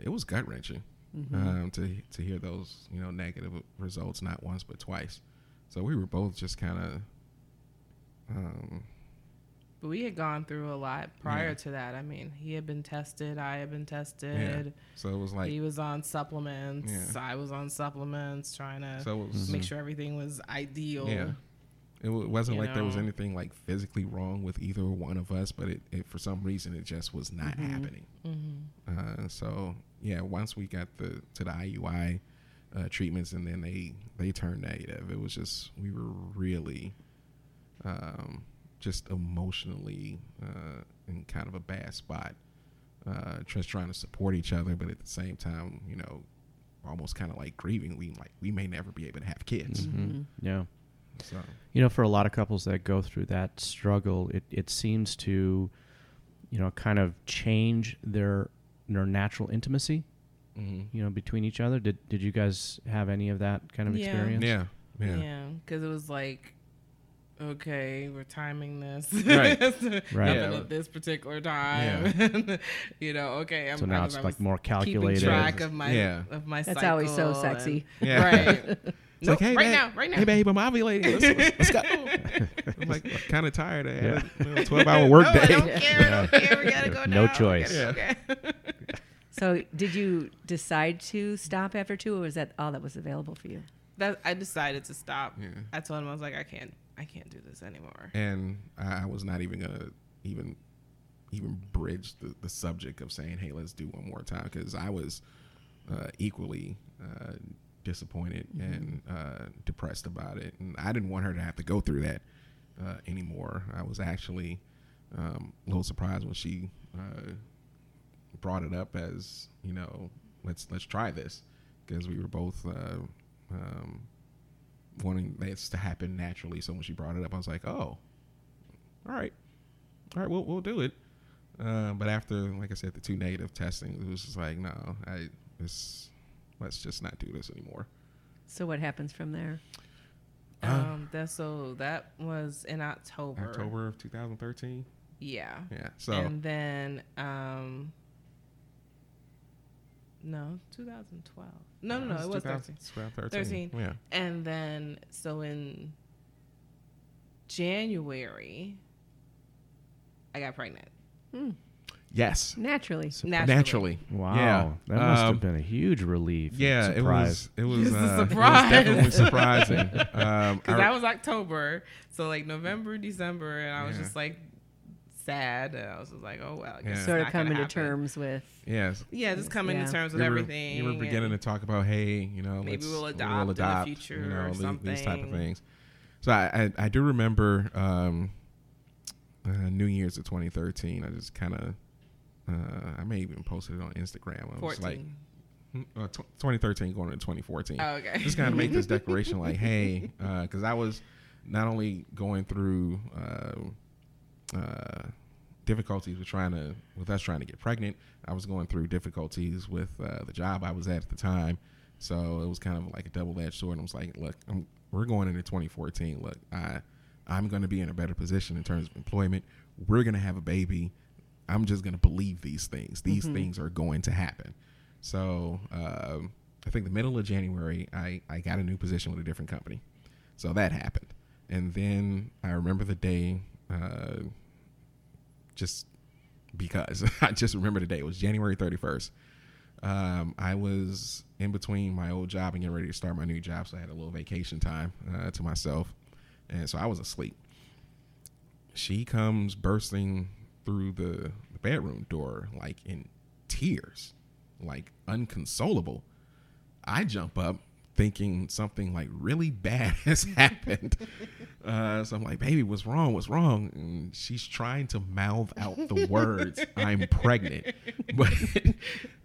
it was gut wrenching Mm-hmm. um, to to hear those you know negative results not once but twice. So we were both just kind of um, But we had gone through a lot prior Yeah. to that. I mean, he had been tested. I had been tested. Yeah. so it was like he was on supplements. Yeah. I was on supplements, trying to so was make sure everything was ideal. yeah. It wa- wasn't You like there was anything like physically wrong with either one of us, but it, it for some reason it just was not Mm-hmm. happening. Uh, so yeah, once we got the to the IUI uh, treatments and then they they turned negative, it was just we were really um, just emotionally uh, in kind of a bad spot. Uh, just trying to support each other, but at the same time, you know, almost kind of like grieving. We like we may never be able to have kids. hmm Yeah. So You know, for a lot of couples that go through that struggle, it, it seems to, you know, kind of change their their natural intimacy, mhm. you know, between each other. Did did you guys have any of that kind of Yeah. experience? yeah, yeah, Yeah, because it was like, okay, we're timing this. Right. [laughs] Right. Yeah. at this particular time. [laughs] you know, okay. I'm, So now I it's was like more calculated. keeping calculated. track of my Yeah. of my. That's always so sexy. and- Yeah. [laughs] Right. It's like, hey, right babe, now, right now. Hey, babe, I'm ovulating. Let's, let's, let's go. I'm like kind of tired. I had Yeah. a 12 hour work no, I don't care. I don't care. We gotta go No now. choice. We gotta- Okay. So, did you decide to stop after two, or was that all that was available for you? that I decided to stop. Yeah. I told him I was like, I can't, I can't do this anymore. And I, I was not even gonna even even bridge the, the subject of saying, "Hey, let's do one more time," because I was uh, equally uh, disappointed and uh, depressed about it, and I didn't want her to have to go through that uh, anymore. I was actually um, a little surprised when she uh, brought it up as, you know, let's let's try this, because we were both. Uh, um, wanting this to happen naturally. So when she brought it up, I was like, "Oh, all right, all right, we'll we'll do it." Uh, but after, like I said, the two negative testing, it was just like, "No, I this let's just not do this anymore." So, what happens from there? Uh, Um, that so that was in October. October of 2013. Yeah. Yeah. So and then um no 2012 no no no it was 13 2013. 13. Yeah. and then so in january i got pregnant Yes. Naturally. naturally, Naturally. Wow, Yeah. that must Um, have been a huge relief. and Yeah, it was. It was. [laughs] It's a Uh, it was surprise. definitely surprising. [laughs] Um, because I- that was october so like november december and i was Yeah. just like sad and i was just like oh well I guess Yeah. Sort of coming to terms with. yes. yeah just coming Yeah. to terms with you were, everything You were beginning to talk about, hey, you know, Maybe let's- we'll adopt in the future you know, or the- these type of something. things. So I, I, I do remember um, uh, New Year's of 2013. I just kind of Uh, I may even posted it on Instagram. I was like, 14. uh, tw 2013 going into 2014. Oh, okay. Just kind of make this [laughs] declaration like, hey, because I was not only going through uh, uh, difficulties with trying to, with us trying to get pregnant, I was going through difficulties with uh, the job I was at at the time. So it was kind of like a double-edged sword. And I was like, look, I'm, we're going into 2014. Look, I, I'm going to be in a better position in terms of employment. We're going to have a baby. I'm just going to believe these things. These things are going to happen. So um, I think the middle of January, I, I got a new position with a different company. So that happened. And then I remember the day, uh, just because [laughs] I just remember the day. It was January 31st. Um, I was in between my old job and getting ready to start my new job. So I had a little vacation time uh, to myself. And so I was asleep. She comes bursting through the, bedroom door, like in tears, like unconsolable. I jump up thinking something like really bad [laughs] has happened. Uh, so I'm like, baby, what's wrong? What's wrong? And she's trying to mouth out the words, I'm pregnant. [laughs] But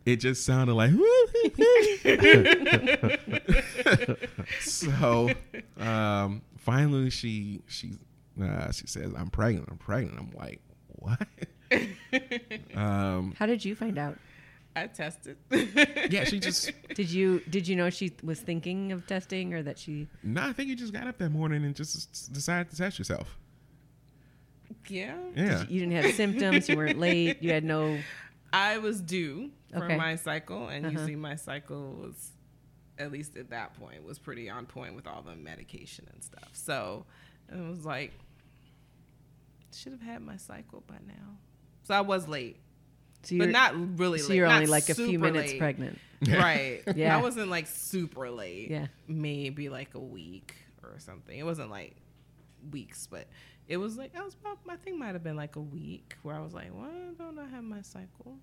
it just sounded like, [laughs] so um, finally she, she, uh, she says, I'm pregnant. I'm pregnant. I'm like, what? um, How did you find out? I tested. yeah, she just, [laughs] Did you did you know she was thinking of testing or that she no, I think you just got up that morning and just decided to test yourself. yeah. Yeah. you didn't have [laughs] symptoms, you weren't late, you had no I was due for Okay. my cycle, and Uh-huh. usually my cycle was, at least at that point, was pretty on point with all the medication and stuff. So it was like, should have had my cycle by now. So I was late, so but you're not really so late. you're not only like a few super minutes late. pregnant. [laughs] Right. [laughs] Yeah. I wasn't like super late. Yeah. Maybe like a week or something. It wasn't like weeks, but it was like I was about I think might have been like a week where I was like, why don't I have my cycle?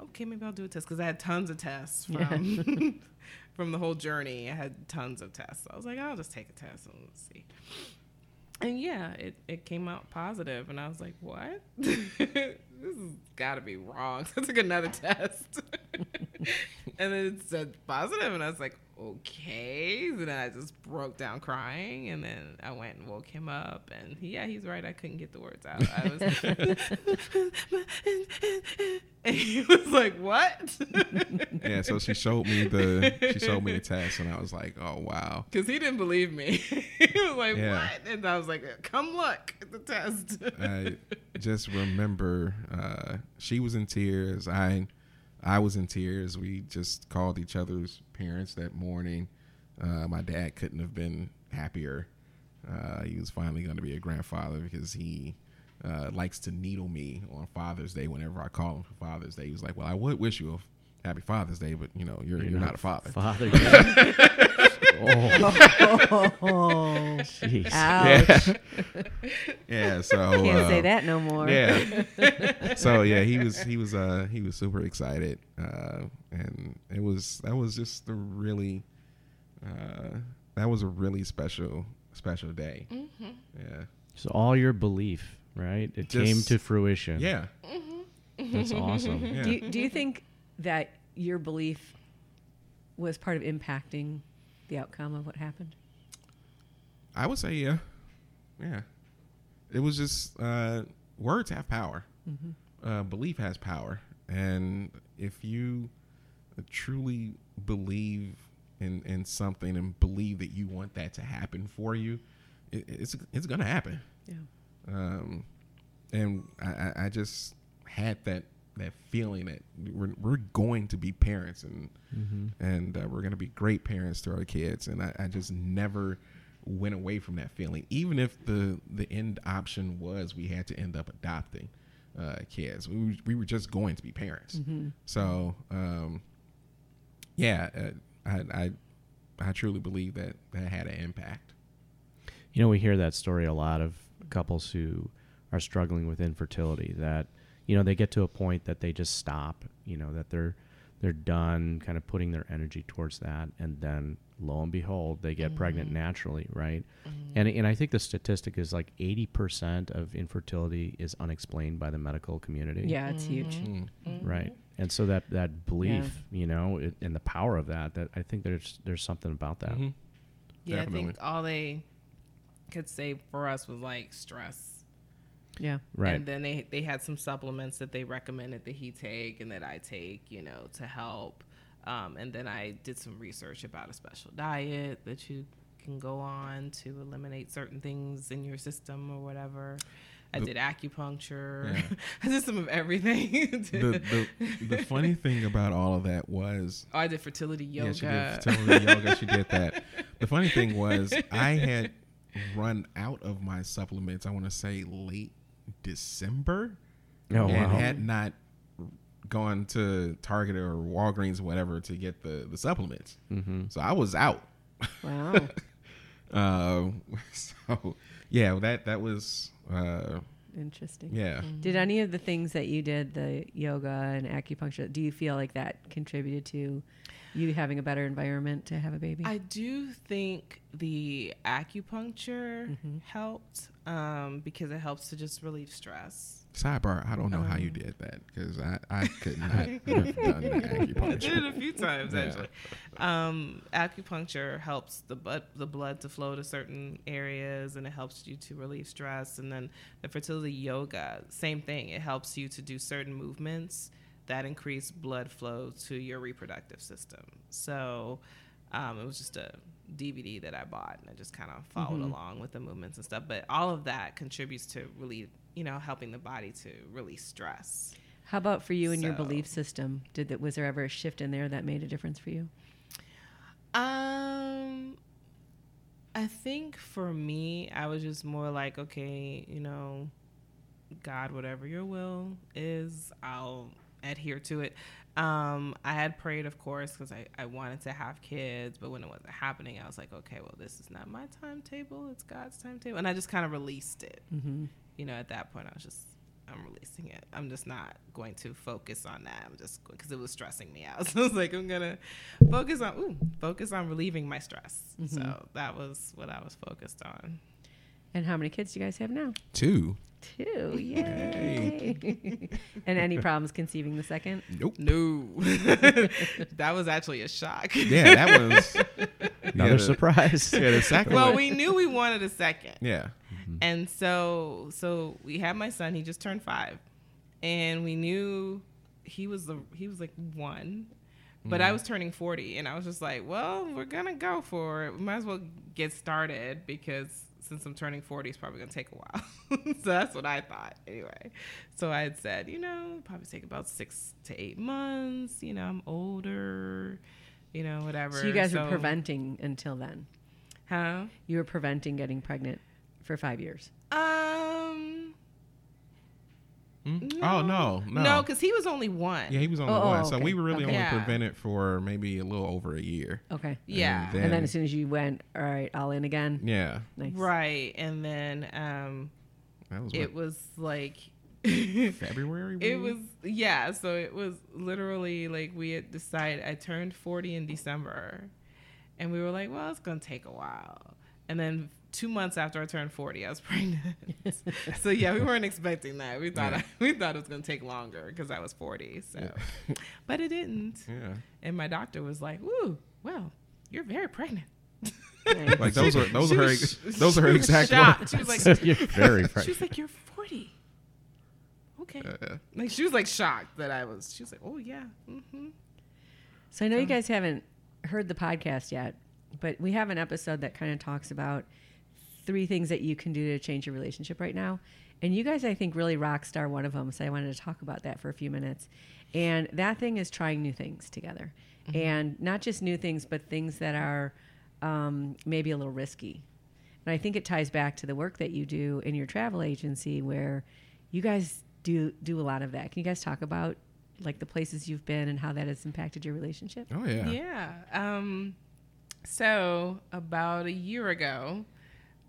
Okay, maybe I'll do a test because I had tons of tests from [laughs] from the whole journey. I had tons of tests. So I was like, I'll just take a test and let's see. And yeah, it, it came out positive, and I was like, "What? This has got to be wrong." So [laughs] I took another test, [laughs] and then it said positive, and I was like, "Okay." And then I just broke down crying, and then I went and woke him up, and yeah, he's right. I couldn't get the words out. I was, [laughs] and he was like, "What?" yeah, so she showed me the she showed me the test, and I was like, oh wow. Because he didn't believe me. he was like, Yeah. "What?" And I was like, "Come look at the test." I just remember uh, she was in tears. I I was in tears. We just called each other's parents that morning. Uh, my dad couldn't have been happier. Uh, he was finally going to be a grandfather because he uh, likes to needle me on Father's Day whenever I call him for Father's Day. He was like, "Well, I would wish you a happy Father's Day, but you know, you're you're, not a father." Father. [laughs] yeah. oh, Oh, jeez. ouch. Yeah, so Can't say uh, that no more. Yeah. [laughs] so yeah, he was he was uh he was super excited, uh, and it was that was just a really uh that was a really special special day. Yeah. So all your belief, right? It came to fruition. Yeah. That's awesome. [laughs] Yeah. Do you, do you think that your belief was part of impacting the outcome of what happened? I would say yeah. Yeah. It was just uh, words have power. Uh, belief has power, and if you truly believe in in something and believe that you want that to happen for you, it, it's it's gonna happen. Yeah. Um, and I- I just had that that feeling that we're we're going to be parents and and uh, we're going to be great parents to our kids. And I, I just never went away from that feeling. Even if the the end option was we had to end up adopting uh, kids we were, we were just going to be parents. So um, yeah uh, I, I I truly believe that that had an impact. You know, we hear that story a lot of couples who are struggling with infertility that, you know, they get to a point that they just stop, you know, that they're they're done kind of putting their energy towards that and then lo and behold, they get pregnant naturally, right? And and I think the statistic is like eighty percent of infertility is unexplained by the medical community. Yeah, it's huge. Mm. Right. And so that that belief, you know, it, and the power of that, that I think there's there's something about that. Mhm. Yeah, I think all they could say for us was like stress. Yeah. Right. And then they they had some supplements that they recommended that he take and that I take, you know, to help. Um, and then I did some research about a special diet that you can go on to eliminate certain things in your system or whatever. I The- did acupuncture. Yeah. [laughs] I did some of everything. [laughs] the, the the funny thing about all of that was oh, I did fertility yoga. Yeah, she did fertility yoga. She did that. The funny thing was, I had [laughs] run out of my supplements. I want to say late December, Oh, and wow. had not gone to Target or Walgreens or whatever to get the the supplements. Mm-hmm. So I was out. Wow. Um, [laughs] [laughs] so yeah, that that was uh, Interesting. yeah. Did any of the things that you did, the yoga and acupuncture, do you feel like that contributed to you having a better environment to have a baby? I do think the acupuncture helped um, because it helps to just relieve stress. Sidebar: I don't know how you did that because I I could [laughs] not have done the I did it a few times [laughs] Yeah. actually. Um, acupuncture helps the blood the blood to flow to certain areas, and it helps you to relieve stress. And then the fertility yoga, same thing. It helps you to do certain movements that increase blood flow to your reproductive system. So. Um, it was just a DVD that I bought, and I just kind of followed along with the movements and stuff. But all of that contributes to really, you know, helping the body to release stress. How about for you and your belief system? Did that was there ever a shift in there that made a difference for you? Um, I think for me, I was just more like, okay, you know, God, whatever your will is, I'll adhere to it. Um, I had prayed, of course, because I, I wanted to have kids, but when it wasn't happening, I was like, okay, well, this is not my timetable, it's God's timetable. And I just kind of released it. Mm-hmm. You know, at that point, I was just, I'm releasing it. I'm just not going to focus on that. I'm just, because it was stressing me out. [laughs] So I was like, I'm going to focus on, ooh, focus on relieving my stress. So that was what I was focused on. And how many kids do you guys have now? Two. Two. Yay. and any problems conceiving the second? Nope. No, [laughs] that was actually a shock. Yeah, that was [laughs] Another yeah, the- surprise. Yeah, the second well, one. we knew we wanted a second. yeah. Mm-hmm. And so so we had my son, he just turned 5. And we knew he was the he was like 1. But I mm-hmm. was turning 40 and I was just like, well, we're going to go for it. We might as well get started because since I'm turning 40, it's probably going to take a while. [laughs] so that's what I thought anyway. So I had said, you know, probably take about 6 to 8 months, you know, I'm older, you know, whatever. So you guys were preventing until then. Huh? You were preventing getting pregnant for five years. Um Hmm? Oh no, no, No, because he was only one. yeah, he was on the Oh, one, oh, so okay. we were really Okay. only Yeah. prevented for maybe a little over a year. Okay. Yeah. And And then then- as soon as you went, all right, all in again. Yeah, Nice. Right. And then um that was it was like [laughs] February. it was yeah, so it was literally like we had decided I turned 40 in December. And we were like, well, it's going to take a while. And then 2 months after I turned 40, I was [laughs] pregnant. so yeah, we weren't expecting that. We thought Yeah. we thought it was going to take longer cuz I was 40. So [laughs] but it didn't. Yeah, And my doctor was like, "Woo, well, you're very pregnant." Like those are those She are her was- those are her exact shocked. words. She was like, [laughs] You're very pregnant." she was like, "You're 40." Okay. Uh, Like she was like shocked that I was. She was like, "Oh yeah." Mm-hmm. So I know you guys haven't heard the podcast yet, but we have an episode that kind of talks about three things that you can do to change your relationship right now. And you guys, I think, really rock star one of them. So I wanted to talk about that for a few minutes. And that thing is trying new things together. And not just new things, but things that are um, maybe a little risky. And I think it ties back to the work that you do in your travel agency where you guys do do a lot of that. Can you guys talk about like the places you've been and how that has impacted your relationship? oh yeah. Yeah. Um. So about a year ago,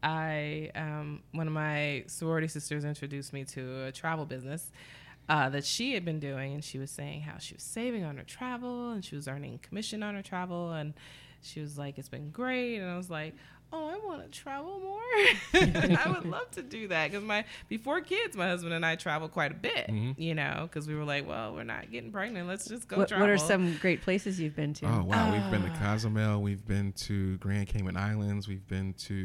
I um one of my sorority sisters introduced me to a travel business. Uh, that she had been doing, and she was saying how she was saving on her travel, and she was earning commission on her travel, and she was like, "It's been great," and I was like, "Oh, I want to travel more. [laughs] I would love to do that because my before kids, my husband and I traveled quite a bit. Mm-hmm. You know, because we were like, well, we're not getting pregnant. Let's just go What, travel. what are some great places you've been to? Oh wow, we've been to Ah. Cozumel, we've been to Grand Cayman Islands, we've been to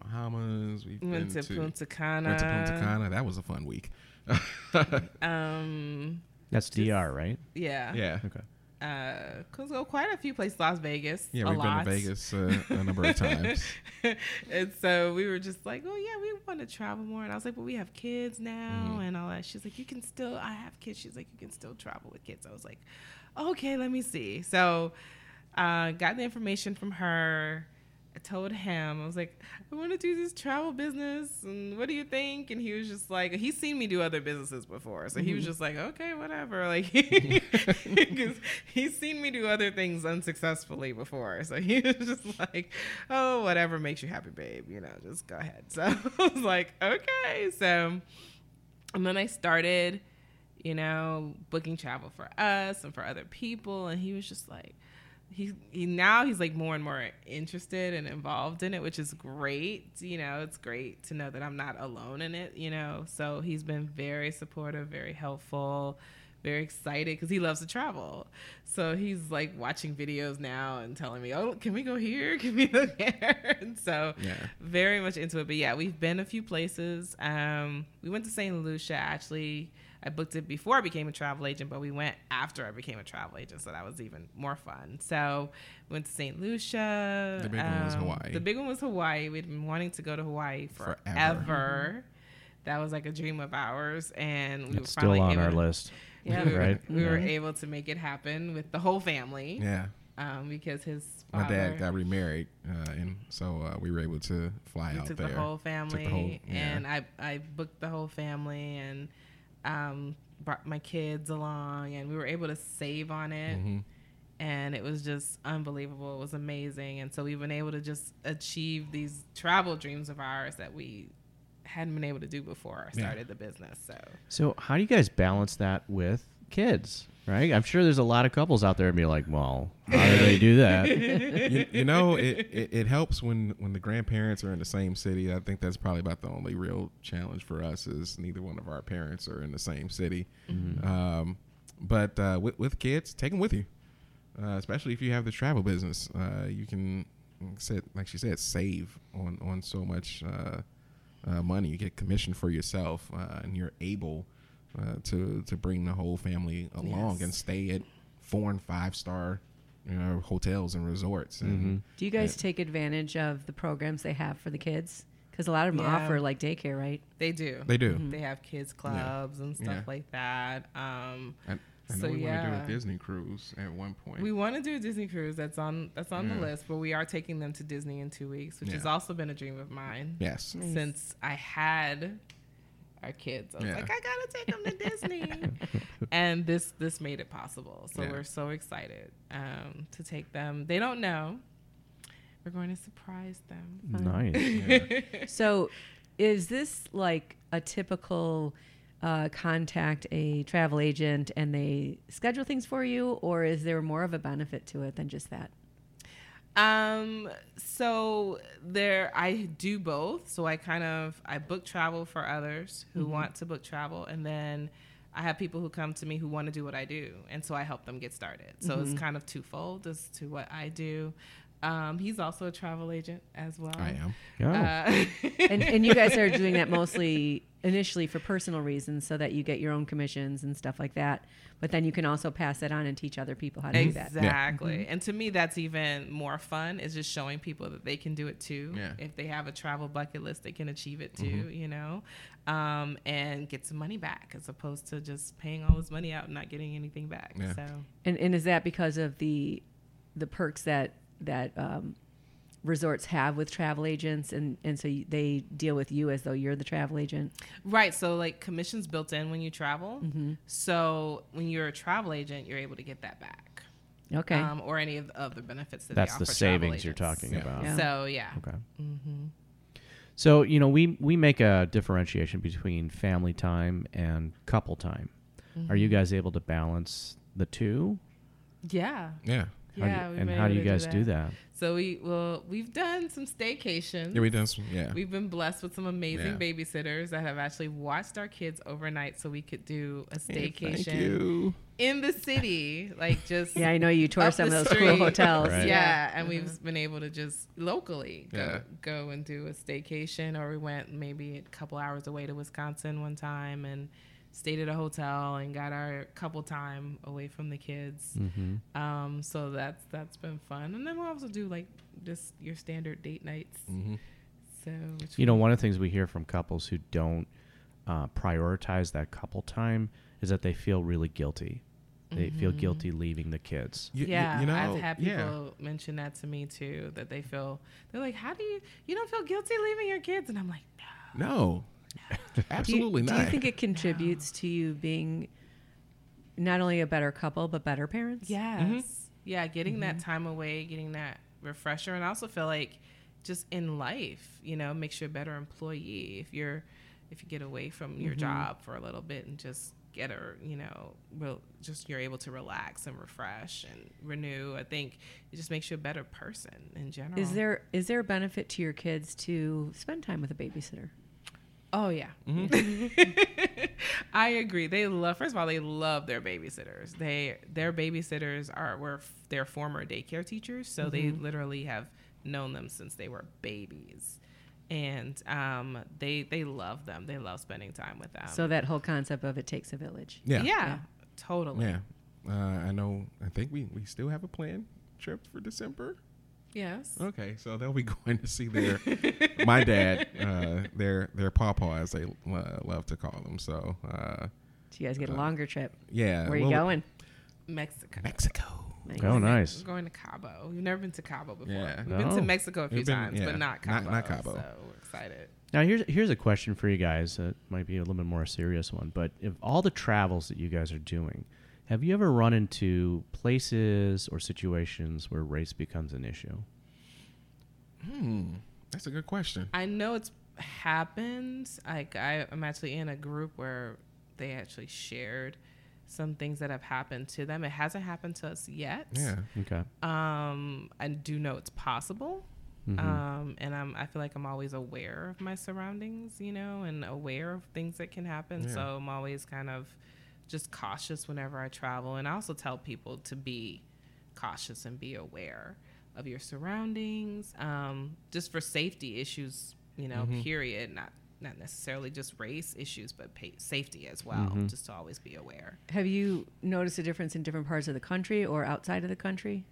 Bahamas, we've We been to, to Punta Cana. went to Punta Cana. That was a fun week. [laughs] Um, That's DR, right? yeah. yeah, Okay. Uh, cause go quite a few places. Las Vegas. yeah, a we've lot. been to Vegas uh, a number of times. [laughs] and so we were just like, oh yeah, we want to travel more. And I was like, well, we have kids now Mhm. and all that. She's like, you can still. I have kids. She's like, you can still travel with kids. I was like, okay, let me see. So, uh, got the information from her. I told him, I was like, I want to do this travel business, and what do you think? And he was just like, he's seen me do other businesses before, so he was mm-hmm. just like, okay, whatever, like, [laughs] [laughs] because he's seen me do other things unsuccessfully before, so he [laughs] was just like, oh, whatever makes you happy, babe, you know, just go ahead. So I was like, okay, so, and then I started, you know, booking travel for us and for other people, and he was just like he, he now he's like more and more interested and involved in it which is great you know it's great to know that i'm not alone in it you know. So he's been very supportive very helpful very excited because he loves to travel. So he's like watching videos now and telling me oh can we go here? [laughs] Can we go there? [laughs] And so Yeah. very much into it. But yeah we've been a few places. Um we went to st lucia actually I booked it before I became a travel agent, but we went after I became a travel agent, so that was even more fun. So we went to St. Lucia. The big one was Hawaii. The big one was Hawaii. We'd been wanting to go to Hawaii Forever. forever. That was like a dream of ours, and we It's were still on our to- list. Yeah, we, Right? were, we were able to make it happen with the whole family, Yeah, um, because his my dad got remarried, uh, and so uh, we were able to fly we out took there. the whole family, whole- yeah. and I I booked the whole family and um, brought my kids along, and we were able to save on it, Mhm. and it was just unbelievable. It was amazing, and so we've been able to just achieve these travel dreams of ours that we hadn't been able to do before I Yeah. started the business. So So, how do you guys balance that with kids? Right? I'm sure there's a lot of couples out there and be like, well, how do they do that? [laughs] you, you know, it, it, it helps when, when the grandparents are in the same city. I think that's probably about the only real challenge for us is neither one of our parents are in the same city. Um, but uh, with, with kids, take them with you, uh, especially if you have the travel business. Uh, you can, like like she said, save on on so much uh, uh, money. You get commission for yourself, uh, and you're able uh, to to bring the whole family along Yes. and stay at four and five star you know hotels and resorts and Do you guys take advantage of the programs they have for the kids? Because a lot of them Yeah. offer like daycare, right? they do. they do They have kids clubs and stuff Yeah. like that. Um, I, I So, we want to do yeah. a Disney cruise at one point We want to do a Disney cruise. That's on that's on Yeah. the list. But we are taking them to Disney in two weeks, which has also been a dream of mine yes Nice. since I had our kids. I was Yeah. like, I gotta take them to Disney, [laughs] and this this made it possible. So Yeah. we're so excited um, to take them. They don't know. We're going to surprise them. nice. [laughs] So, is this like a typical uh, contact a travel agent and they schedule things for you, or is there more of a benefit to it than just that? Um, so there, I do both. So I kind of I book travel for others who want to book travel, and then I have people who come to me who want to do what I do, and so I help them get started. So it's kind of twofold as to what I do. Um, he's also a travel agent as well. i am Yeah. Uh, [laughs] And, and you guys are doing that mostly initially for personal reasons, so that you get your own commissions and stuff like that. But then you can also pass that on and teach other people how to do that. Exactly. And to me, that's even more fun is just showing people that they can do it too. Yeah. If they have a travel bucket list, they can achieve it too, you know, um, and get some money back as opposed to just paying all this money out and not getting anything back. Yeah. So, And, and is that because of the the perks that that um, resorts have with travel agents, and and so you, they deal with you as though you're the travel agent? right. So, like, commissions built in when you travel. Mm-hmm. So, when you're a travel agent, you're able to get that back. Okay. Um, or any of the other benefits that That's they the offer travel savings you're talking Yeah. about. Yeah. So, yeah. Okay. Mm-hmm. So, you know, we, we make a differentiation between family time and couple time. Are Mm-hmm. you guys able to balance the two? Yeah. yeah How do you- Yeah, and how do you guys do that? So we well, we've done some staycations. Yeah, we done some. Yeah. We've been blessed with some amazing Yeah. babysitters that have actually watched our kids overnight, so we could do a staycation Thank you. in the city, like just Yeah, I know you tour some of the those cool hotels. Right. Yeah, and we've uh-huh. been able to just locally go Yeah. go and do a staycation, or we went maybe a couple hours away to Wisconsin one time and stayed at a hotel and got our couple time away from the kids. Mm-hmm. Um, so that's that's been fun, and then we'll also do like just your standard date nights. hmm So which You know, one of the things we hear from couples who don't uh, prioritize that couple time is that they feel really guilty. They feel Mhm. guilty leaving the kids. You, you- yeah, you know, I've had people yeah. mention that to me too. That they feel they're like, "How do you you don't feel guilty leaving your kids?" And I'm like, "No." No, Do you, absolutely do you think it [laughs] contributes to you being not only a better couple but better parents? Yes. Mm-hmm. Yeah, getting that time away, getting that refresher, and I also feel like just in life, you know, makes you a better employee if you're if you get away from your Mm-hmm. job for a little bit and just get a you know real just you're able to relax and refresh and renew i think it just makes you a better person in general Is there is there a benefit to your kids to spend time with a babysitter? Oh yeah, Mm-hmm. [laughs] I agree. They love. First of all, they love their babysitters. They their babysitters are were f- their former daycare teachers, so they Mm-hmm. literally have known them since they were babies, and um, they they love them. They love spending time with them. so that whole concept of it takes a village. Yeah. yeah, Yeah. totally. Yeah. Uh, I know. I think we, we still have a plan trip for December. Yes. Okay, so they'll be [laughs] going to see their [laughs] my dad, uh, their their pawpaw, as they uh, love to call them. So uh, So you guys get a longer trip. yeah, Where are you going? Mexico. Mexico. Nice. Oh, nice. We're going to Cabo. We've never been to Cabo before. Yeah. We've been to Mexico a few been- times, yeah, but not not- Cabo. not Cabo. So we're excited. Now here's here's a question for you guys that might be a little bit more serious one, but if all the travels that you guys are doing, have you ever run into places or situations where race becomes an issue? Hmm, that's a good question. I know it's happened. Like I, I'm actually in a group where they actually shared some things that have happened to them. It hasn't happened to us yet. Yeah. Okay. Um, I do know it's possible. Mhm. Um, and I'm, I feel like I'm always aware of my surroundings, you know, and aware of things that can happen. Yeah. So I'm always kind of just cautious whenever I travel. And I also tell people to be cautious and be aware of your surroundings, um, just for safety issues, you know, Mhm. period. Not not necessarily just race issues, but pa- safety as well. Mhm. Just to always be aware. Have you noticed a difference in different parts of the country or outside of the country?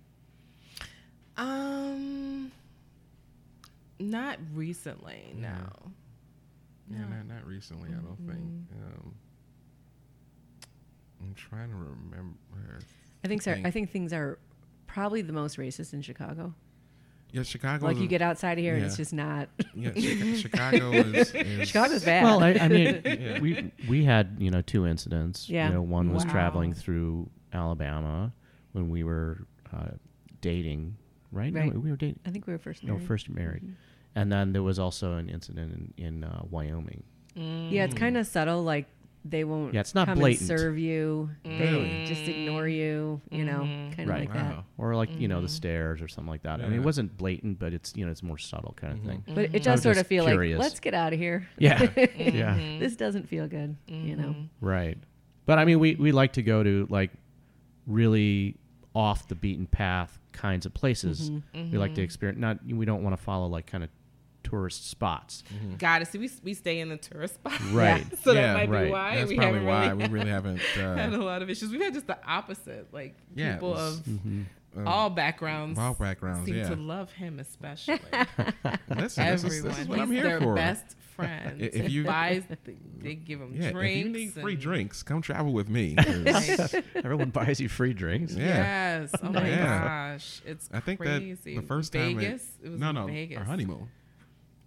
Um, not recently, Yeah. no. Yeah, No. not, not recently. I don't think. Um, I'm trying to remember. I think so. I think things are probably the most racist in Chicago. Yeah, Chicago. like you get outside of here and it's just not. Yeah, Chica- [laughs] Chicago is, is Chicago's bad. Well, I, I mean, [laughs] Yeah. we we had you know two incidents. Yeah. You know, one was Wow. traveling through Alabama when we were uh, dating, right? Right. No, we were dating. I think we were first No, married. first married, Mhm. and then there was also an incident in in uh, Wyoming. Yeah, it's kind of subtle. Like they won't. Yeah, it's not come blatant. And serve you. They Really? just ignore you. You know, Mhm. kind of Right. like that. Wow. or like you know the Mhm. stairs or something like that. I mean, it wasn't blatant, but it's you know it's more subtle kind of Mhm. thing. But it does sort of feel curious. like let's get out of here. [laughs] Yeah, [laughs] yeah, Mhm. This doesn't feel good. You know. Right. But I mean, we we like to go to like really off the beaten path kinds of places. Mhm. We like to experience. Not we don't want to follow like kind of tourist spots. Got it. See, we, we stay in the tourist spots. Right. [laughs] so Yeah, that might right. be why That's we probably haven't why really we really haven't. [laughs] had a Uh, lot of issues. We've had just the opposite. Like Yeah, people was- of Mm-hmm. uh, all backgrounds, all backgrounds, seem yeah. to love him especially. [laughs] listen, this is, this is what he's I'm here their for. best friend. If If you- you buys, they give him Yeah, drinks. if you need free drinks, come travel with me. Everyone buys you free drinks. Yeah. Yes. Oh my Yeah. gosh, it's I think crazy. that the first time Vegas. it, It, was no, in no, Vegas. our honeymoon.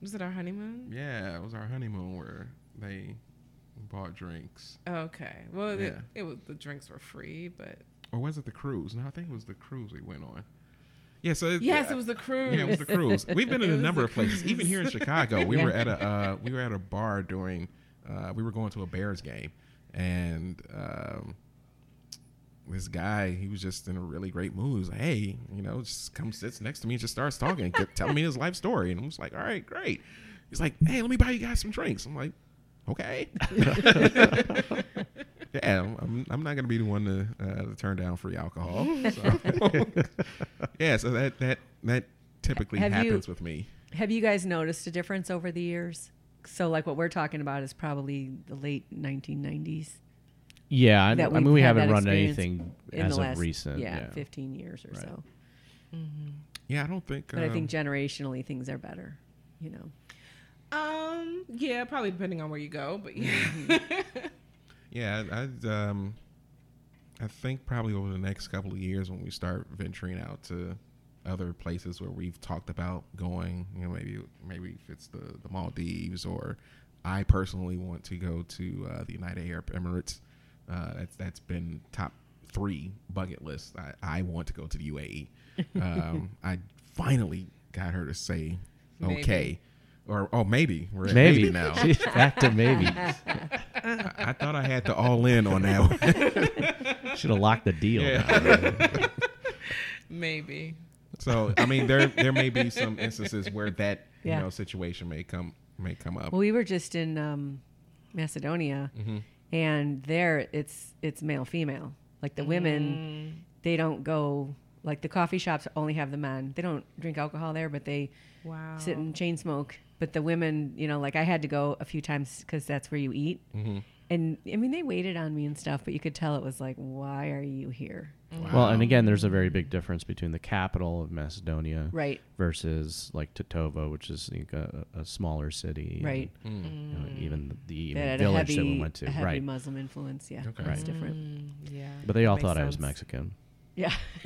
Was it our honeymoon? Yeah, it was our honeymoon where they bought drinks, Okay. Well, it, Yeah. it was the drinks were free, but or was it the cruise? No, I think it was the cruise we went on. Yeah, so it, yes, yeah, it was the cruise. Yeah, it was the cruise. We've been [laughs] in a number of places, even here in Chicago. We Yeah. were at a [laughs] uh, we were at a bar during uh, we were going to a Bears game, and um, this guy, he was just in a really great mood. He was like, hey, you know, just come sits next to me and just starts talking, kept telling me his life story. And I was like, all right, great. He's like, hey, let me buy you guys some drinks. I'm like, okay. [laughs] yeah, I'm, I'm not gonna be the one to, uh, to turn down free alcohol. So. [laughs] yeah, so that that that typically Have you- happens with me. Have you guys noticed a difference over the years? So, like what we're talking about is probably the late 1990s. Yeah, I, that I mean we haven't run anything in as the of recent. yeah, Yeah, 15 years or Right. so. Yeah, I don't think. But I um, think generationally things are better. You know, Um, yeah, probably depending on where you go, but yeah. [laughs] Yeah, I, I'd, um, I think probably over the next couple of years when we start venturing out to other places where we've talked about going, you know, maybe maybe if it's the, the Maldives or I personally want to go to uh, the United Arab Emirates. Uh, that's that's been top three bucket list. I, I want to go to the UAE. [laughs] Um, I finally got her to say Maybe. okay. Or oh maybe we're at maybe, maybe now. She's [laughs] back to maybe. [laughs] I, I thought I had to all in on that one. Should have locked the deal. Yeah. Maybe. So I mean, there there may be some instances where that Yeah. you know situation may come may come up. well, we were just in um, Macedonia, Mm-hmm. And there it's it's male female. Like the women, they don't go like the coffee shops only have the men. They don't drink alcohol there, but they Wow. sit and chain smoke. But the women, you know, like I had to go a few times because that's where you eat. Mm-hmm. And I mean, they waited on me and stuff, but you could tell it was like, why are you here? Well, and again, there's a very big difference between the capital of Macedonia Right. versus like Tetovo, which is like a, a smaller city. and, Right. you know, even the even That had a village heavy, that we went to. a heavy Right. Muslim influence. Yeah, Okay. that's different. Mm, yeah. But they all Makes thought I was. Mexican. Yeah. [laughs]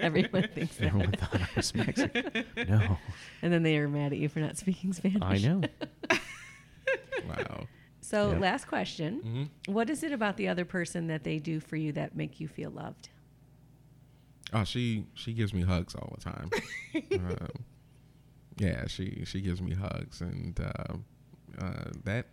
Everyone thinks that. Everyone thought I was Mexican. No, And then they are mad at you for not speaking Spanish. I know. [laughs] wow. So, Yeah. last question. Mm-hmm. What is it about the other person that they do for you that make you feel loved? Oh, she she gives me hugs all the time. [laughs] um, yeah, she she gives me hugs, and uh, uh, that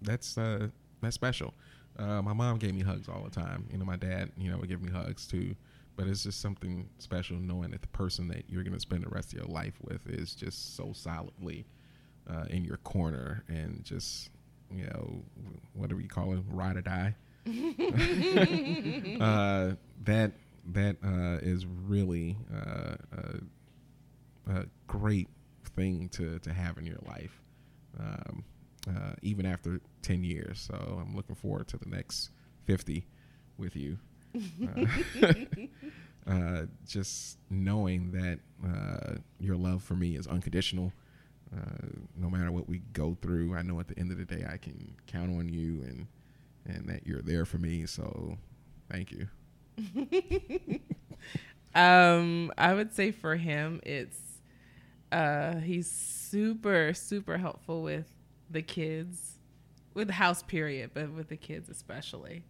that's uh, that's special. Uh, my mom gave me hugs all the time. You know, my dad, you know, would give me hugs too. But it's just something special knowing that the person that you're going to spend the rest of your life with is just so solidly uh, in your corner and just, you know, whatever you call it, ride or die. [laughs] uh, that that uh, is really uh, a, a great thing to, to have in your life, um, uh, even after 10 years. So I'm looking forward to the next 50 with you. [laughs] Uh, [laughs] uh, just knowing that uh, your love for me is unconditional. Uh, no matter what we go through, I know at the end of the day I can count on you and and that you're there for me. So, thank you. [laughs] Um, I would say for him, it's uh, he's super super helpful with the kids, with the house period, but with the kids especially.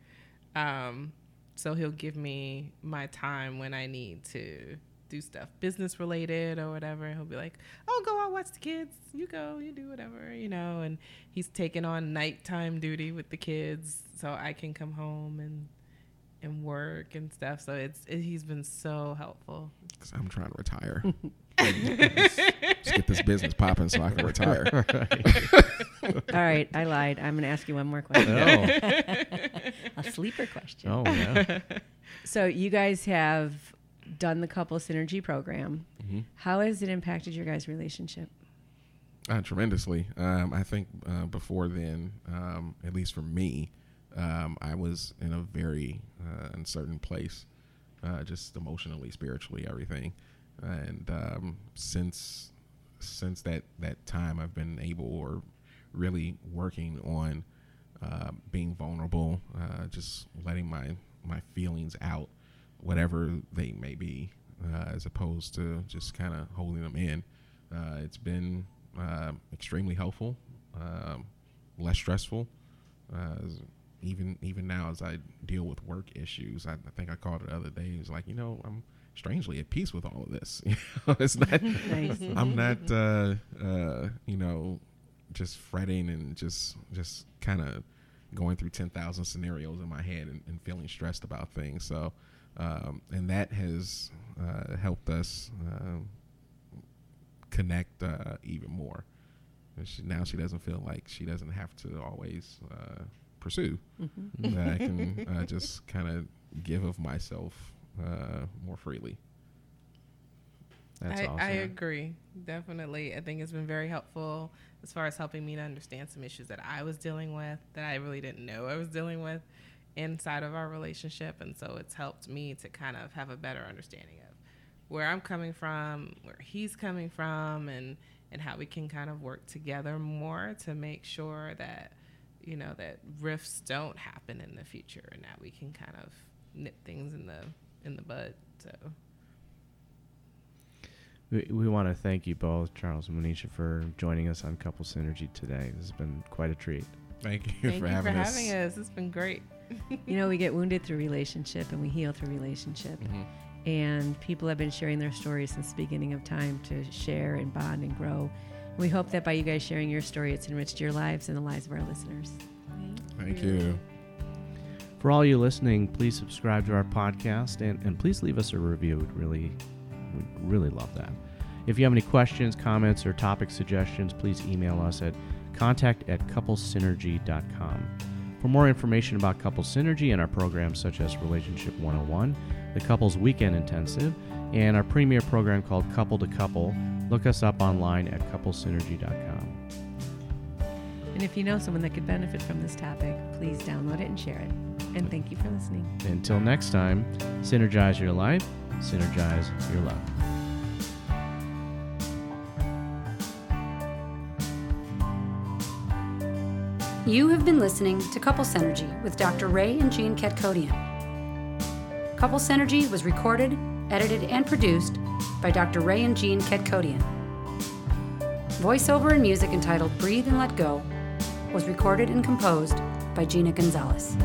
Um, so he'll give me my time when I need to do stuff business related or whatever. He'll be like, "Oh, go out watch the kids. You go, you do whatever, you know." And he's taking on nighttime duty with the kids, so I can come home and and work and stuff. So it's it, he's been so helpful. Because I'm trying to retire. let's, let's get this business popping so I can retire. [laughs] All right, I lied. I'm going to ask you one more oh. question. Oh, [laughs] A sleeper question. oh yeah. So, you guys have done the couple synergy program. Mm-hmm. How has it impacted your guys' relationship? Uh, tremendously. Um, I think uh, before then, um, at least for me, um, I was in a very uh, uncertain place, uh, just emotionally, spiritually, everything. And um, since since that that time, I've been able or really working on uh, being vulnerable, uh, just letting my my feelings out, whatever they may be, uh, as opposed to just kind of holding them in. Uh, it's been uh, extremely helpful, um, less stressful. Uh, even even now, as I deal with work issues, I, I think I called it the other day. It was like, you know, I'm strangely at peace with all of this. [laughs] You know, it's not. [laughs] I'm not, uh, uh, you know, just fretting and just just kind of going through 10,000 scenarios in my head and, and feeling stressed about things. So, um, and that has uh, helped us um, connect uh, even more. And She, now she doesn't feel like she doesn't have to always uh, pursue. Mm-hmm. That I can [laughs] uh, just kind of give of myself uh, more freely. That's I, awesome. I agree. Definitely. I think it's been very helpful as far as helping me to understand some issues that I was dealing with that I really didn't know I was dealing with inside of our relationship. And so it's helped me to kind of have a better understanding of where I'm coming from, where he's coming from, and, and how we can kind of work together more to make sure that, you know, that rifts don't happen in the future and that we can kind of nip things in the in the bud. So We, we want to thank you both, Charles and Manisha, for joining us on Couple Synergy today. This has been quite a treat. Thank you thank for you having for us. having us. It's been great. [laughs] You know, we get wounded through relationship and we heal through relationship. Mhm. And people have been sharing their stories since the beginning of time to share and bond and grow. We hope that by you guys sharing your story, it's enriched your lives and the lives of our listeners. Thank you. For all you listening, please subscribe to our podcast and, and please leave us a review. We'd really, we'd really love that. If you have any questions, comments, or topic suggestions, please email us at contact at couplesynergy.com. For more information about Couple Synergy and our programs such as Relationship 101, the Couples Weekend Intensive, and our premier program called Couple to Couple, look us up online at couplesynergy.com. And if you know someone that could benefit from this topic, please download it and share it. And thank you for listening. Until next time, synergize your life, synergize your love. You have been listening to Couple Synergy with Dr. Ray and Jean Ketkodian. Couple Synergy was recorded, edited, and produced by Dr. Ray and Jean Ketkodian. Voiceover and music entitled Breathe and Let Go was recorded and composed by Gina Gonzalez.